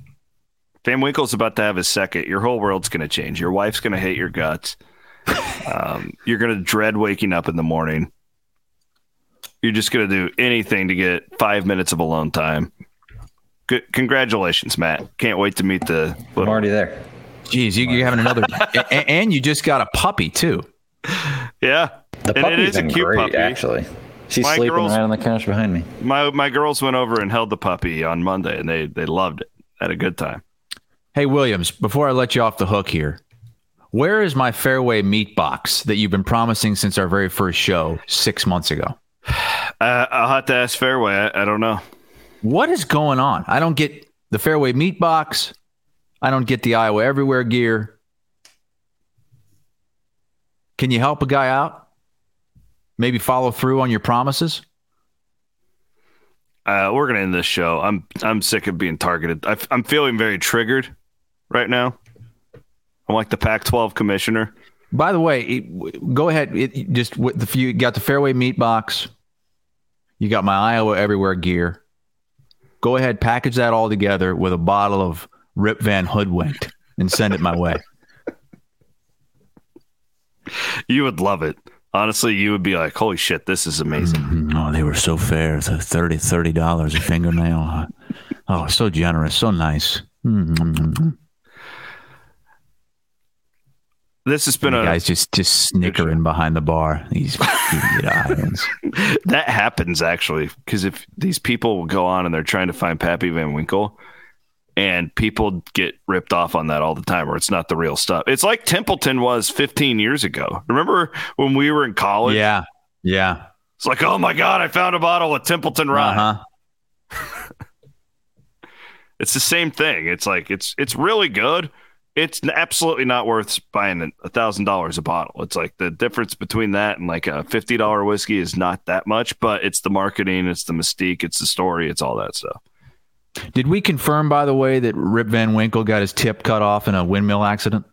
Speaker 3: Van Winkle's about to have his second. Your whole world's going to change. Your wife's going to hate your guts. Um, you're going to dread waking up in the morning. You're just going to do anything to get five minutes of alone time. Good, congratulations, Matt. Can't wait to meet the.
Speaker 5: I'm already there.
Speaker 4: Jeez, you, you're having another, a- a- and you just got a puppy too.
Speaker 3: yeah,
Speaker 5: The
Speaker 3: and it
Speaker 5: puppy's
Speaker 3: is a cute
Speaker 5: great,
Speaker 3: puppy.
Speaker 5: actually. She's
Speaker 3: My
Speaker 5: sleeping
Speaker 3: girls-
Speaker 5: right on the couch behind me.
Speaker 3: My my girls went over and held the puppy on Monday, and they they loved it. Had a good time.
Speaker 4: Hey Williams, before I let you off the hook here, where is my Fareway meat box that you've been promising since our very first show six months ago?
Speaker 3: Uh, I'll have to ask Fareway. I, I don't know.
Speaker 4: What is going on? I don't get the Fareway meat box. I don't get the Iowa Everywhere gear. Can you help a guy out? Maybe follow through on your promises?
Speaker 3: Uh, we're gonna end this show. I'm I'm sick of being targeted. I, am feeling very triggered right now. I'm like the Pac-12 commissioner.
Speaker 4: By the way, it- go ahead. It, just with the few, you got the Fareway meat box. You got my Iowa Everywhere gear. Go ahead, package that all together with a bottle of Rip Van Hoodwinked and send it my way.
Speaker 3: You would love it. Honestly, you would be like, "Holy shit, this is amazing."
Speaker 4: Oh, they were so fair. The 30 dollars a fingernail. Oh, so generous, so nice. Mm-hmm.
Speaker 3: This has been a
Speaker 4: guys just just snickering behind the bar. These Iowans.
Speaker 3: that happens actually because if these people will go on and they're trying to find Pappy Van Winkle, and people get ripped off on that all the time, or it's not the real stuff. It's like Templeton was 15 years ago. Remember when we were in college?
Speaker 4: Yeah, yeah.
Speaker 3: It's like, oh my god, I found a bottle of Templeton Rye.
Speaker 4: Uh-huh.
Speaker 3: It's the same thing. It's like it's it's really good. It's absolutely not worth buying a thousand dollars a bottle. It's like the difference between that and like a fifty dollar whiskey is not that much, but it's the marketing, it's the mystique, it's the story, it's all that stuff.
Speaker 4: Did we confirm, by the way, that Rip Van Winkle got his tip cut off in a windmill accident?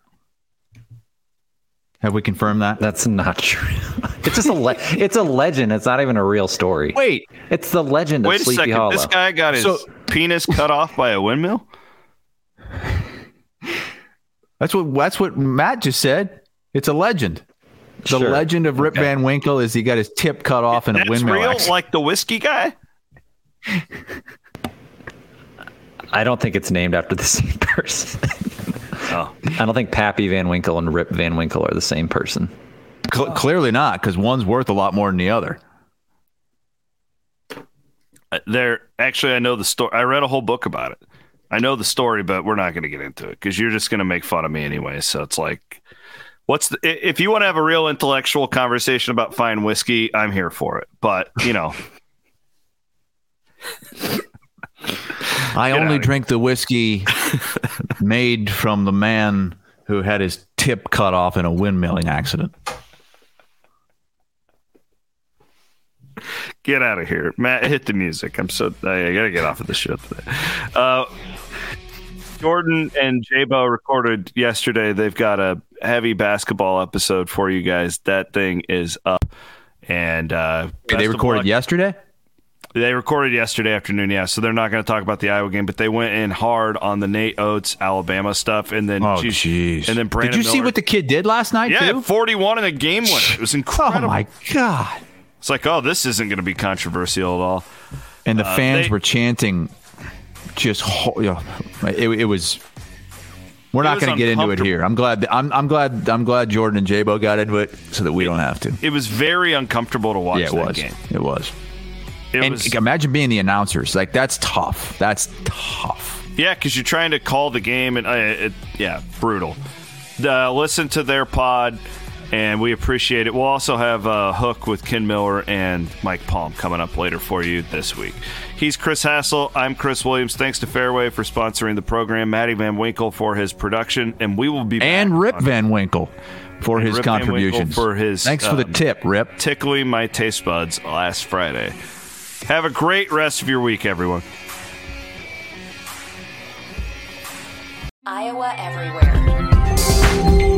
Speaker 4: Have we confirmed that?
Speaker 5: That's not true. It's just a le- it's a legend. It's not even a real story.
Speaker 4: Wait,
Speaker 5: It's the legend
Speaker 3: Wait
Speaker 5: of
Speaker 3: a second.
Speaker 5: Hollow.
Speaker 3: This guy got his
Speaker 4: So-
Speaker 3: penis cut off by a windmill?
Speaker 4: That's what that's what Matt just said. It's a legend. The
Speaker 5: Sure.
Speaker 4: legend of Rip
Speaker 5: Okay.
Speaker 4: Van Winkle is he got his tip cut off in a windmill
Speaker 3: real,
Speaker 4: accident.
Speaker 3: like the whiskey guy?
Speaker 5: I don't think it's named after the same person.
Speaker 3: Oh.
Speaker 5: I don't think Pappy Van Winkle and Rip Van Winkle are the same person.
Speaker 4: Cl- clearly not, because one's worth a lot more than the other.
Speaker 3: Uh, There actually I know the story. I read a whole book about it. I know the story, but we're not going to get into it because you're just going to make fun of me anyway. So it's like, what's the, if you want to have a real intellectual conversation about fine whiskey, I'm here for it. But you know,
Speaker 4: I
Speaker 3: Get
Speaker 4: only drink the whiskey made from the man who had his tip cut off in a windmilling accident.
Speaker 3: get out of here, Matt. Hit the music. I'm so I, I gotta get off of the show today. Uh, Jordan and Jabo recorded yesterday. They've got a heavy basketball episode for you guys. That thing is up, and uh,
Speaker 4: they recorded yesterday.
Speaker 3: They recorded yesterday afternoon, yeah. So they're not going to talk about the Iowa game, but they went in hard on the Nate Oats Alabama stuff, and then
Speaker 4: Oh, jeez.
Speaker 3: and then Brandon
Speaker 4: Did you see what the kid did last night?
Speaker 3: yeah forty-one in a game winner. It was incredible.
Speaker 4: Oh my god!
Speaker 3: It's like, oh, this isn't going to be controversial at all.
Speaker 4: And the
Speaker 3: Uh,
Speaker 4: fans
Speaker 3: they-
Speaker 4: were chanting, just ho- you it, it was. We're not going to get into it here. I'm glad. I'm, I'm glad. I'm glad Jordan and Jabo got into it so that we don't have to.
Speaker 3: It was very uncomfortable to watch
Speaker 4: Yeah, it
Speaker 3: that
Speaker 4: was.
Speaker 3: game.
Speaker 4: It was.
Speaker 3: It
Speaker 4: and
Speaker 3: was,
Speaker 4: imagine being the announcers. Like that's tough. That's tough.
Speaker 3: yeah, because you're trying to call the game, and uh, it, yeah, brutal. Uh, listen to their pod, and we appreciate it. We'll also have a hook with Ken Miller and Mike Palm coming up later for you this week. He's Chris Hassel. I'm Chris Williams. Thanks to Fareway for sponsoring the program. Matty Van Winkle for his production, and we will be back
Speaker 4: And Rip
Speaker 3: on
Speaker 4: Van Winkle for
Speaker 3: And
Speaker 4: his
Speaker 3: Rip Van
Speaker 4: contributions.
Speaker 3: for his,
Speaker 4: Thanks for the
Speaker 3: um,
Speaker 4: tip, Rip.
Speaker 3: tickling my taste buds last Friday. Have a great rest of your week, everyone.
Speaker 8: Iowa Everywhere.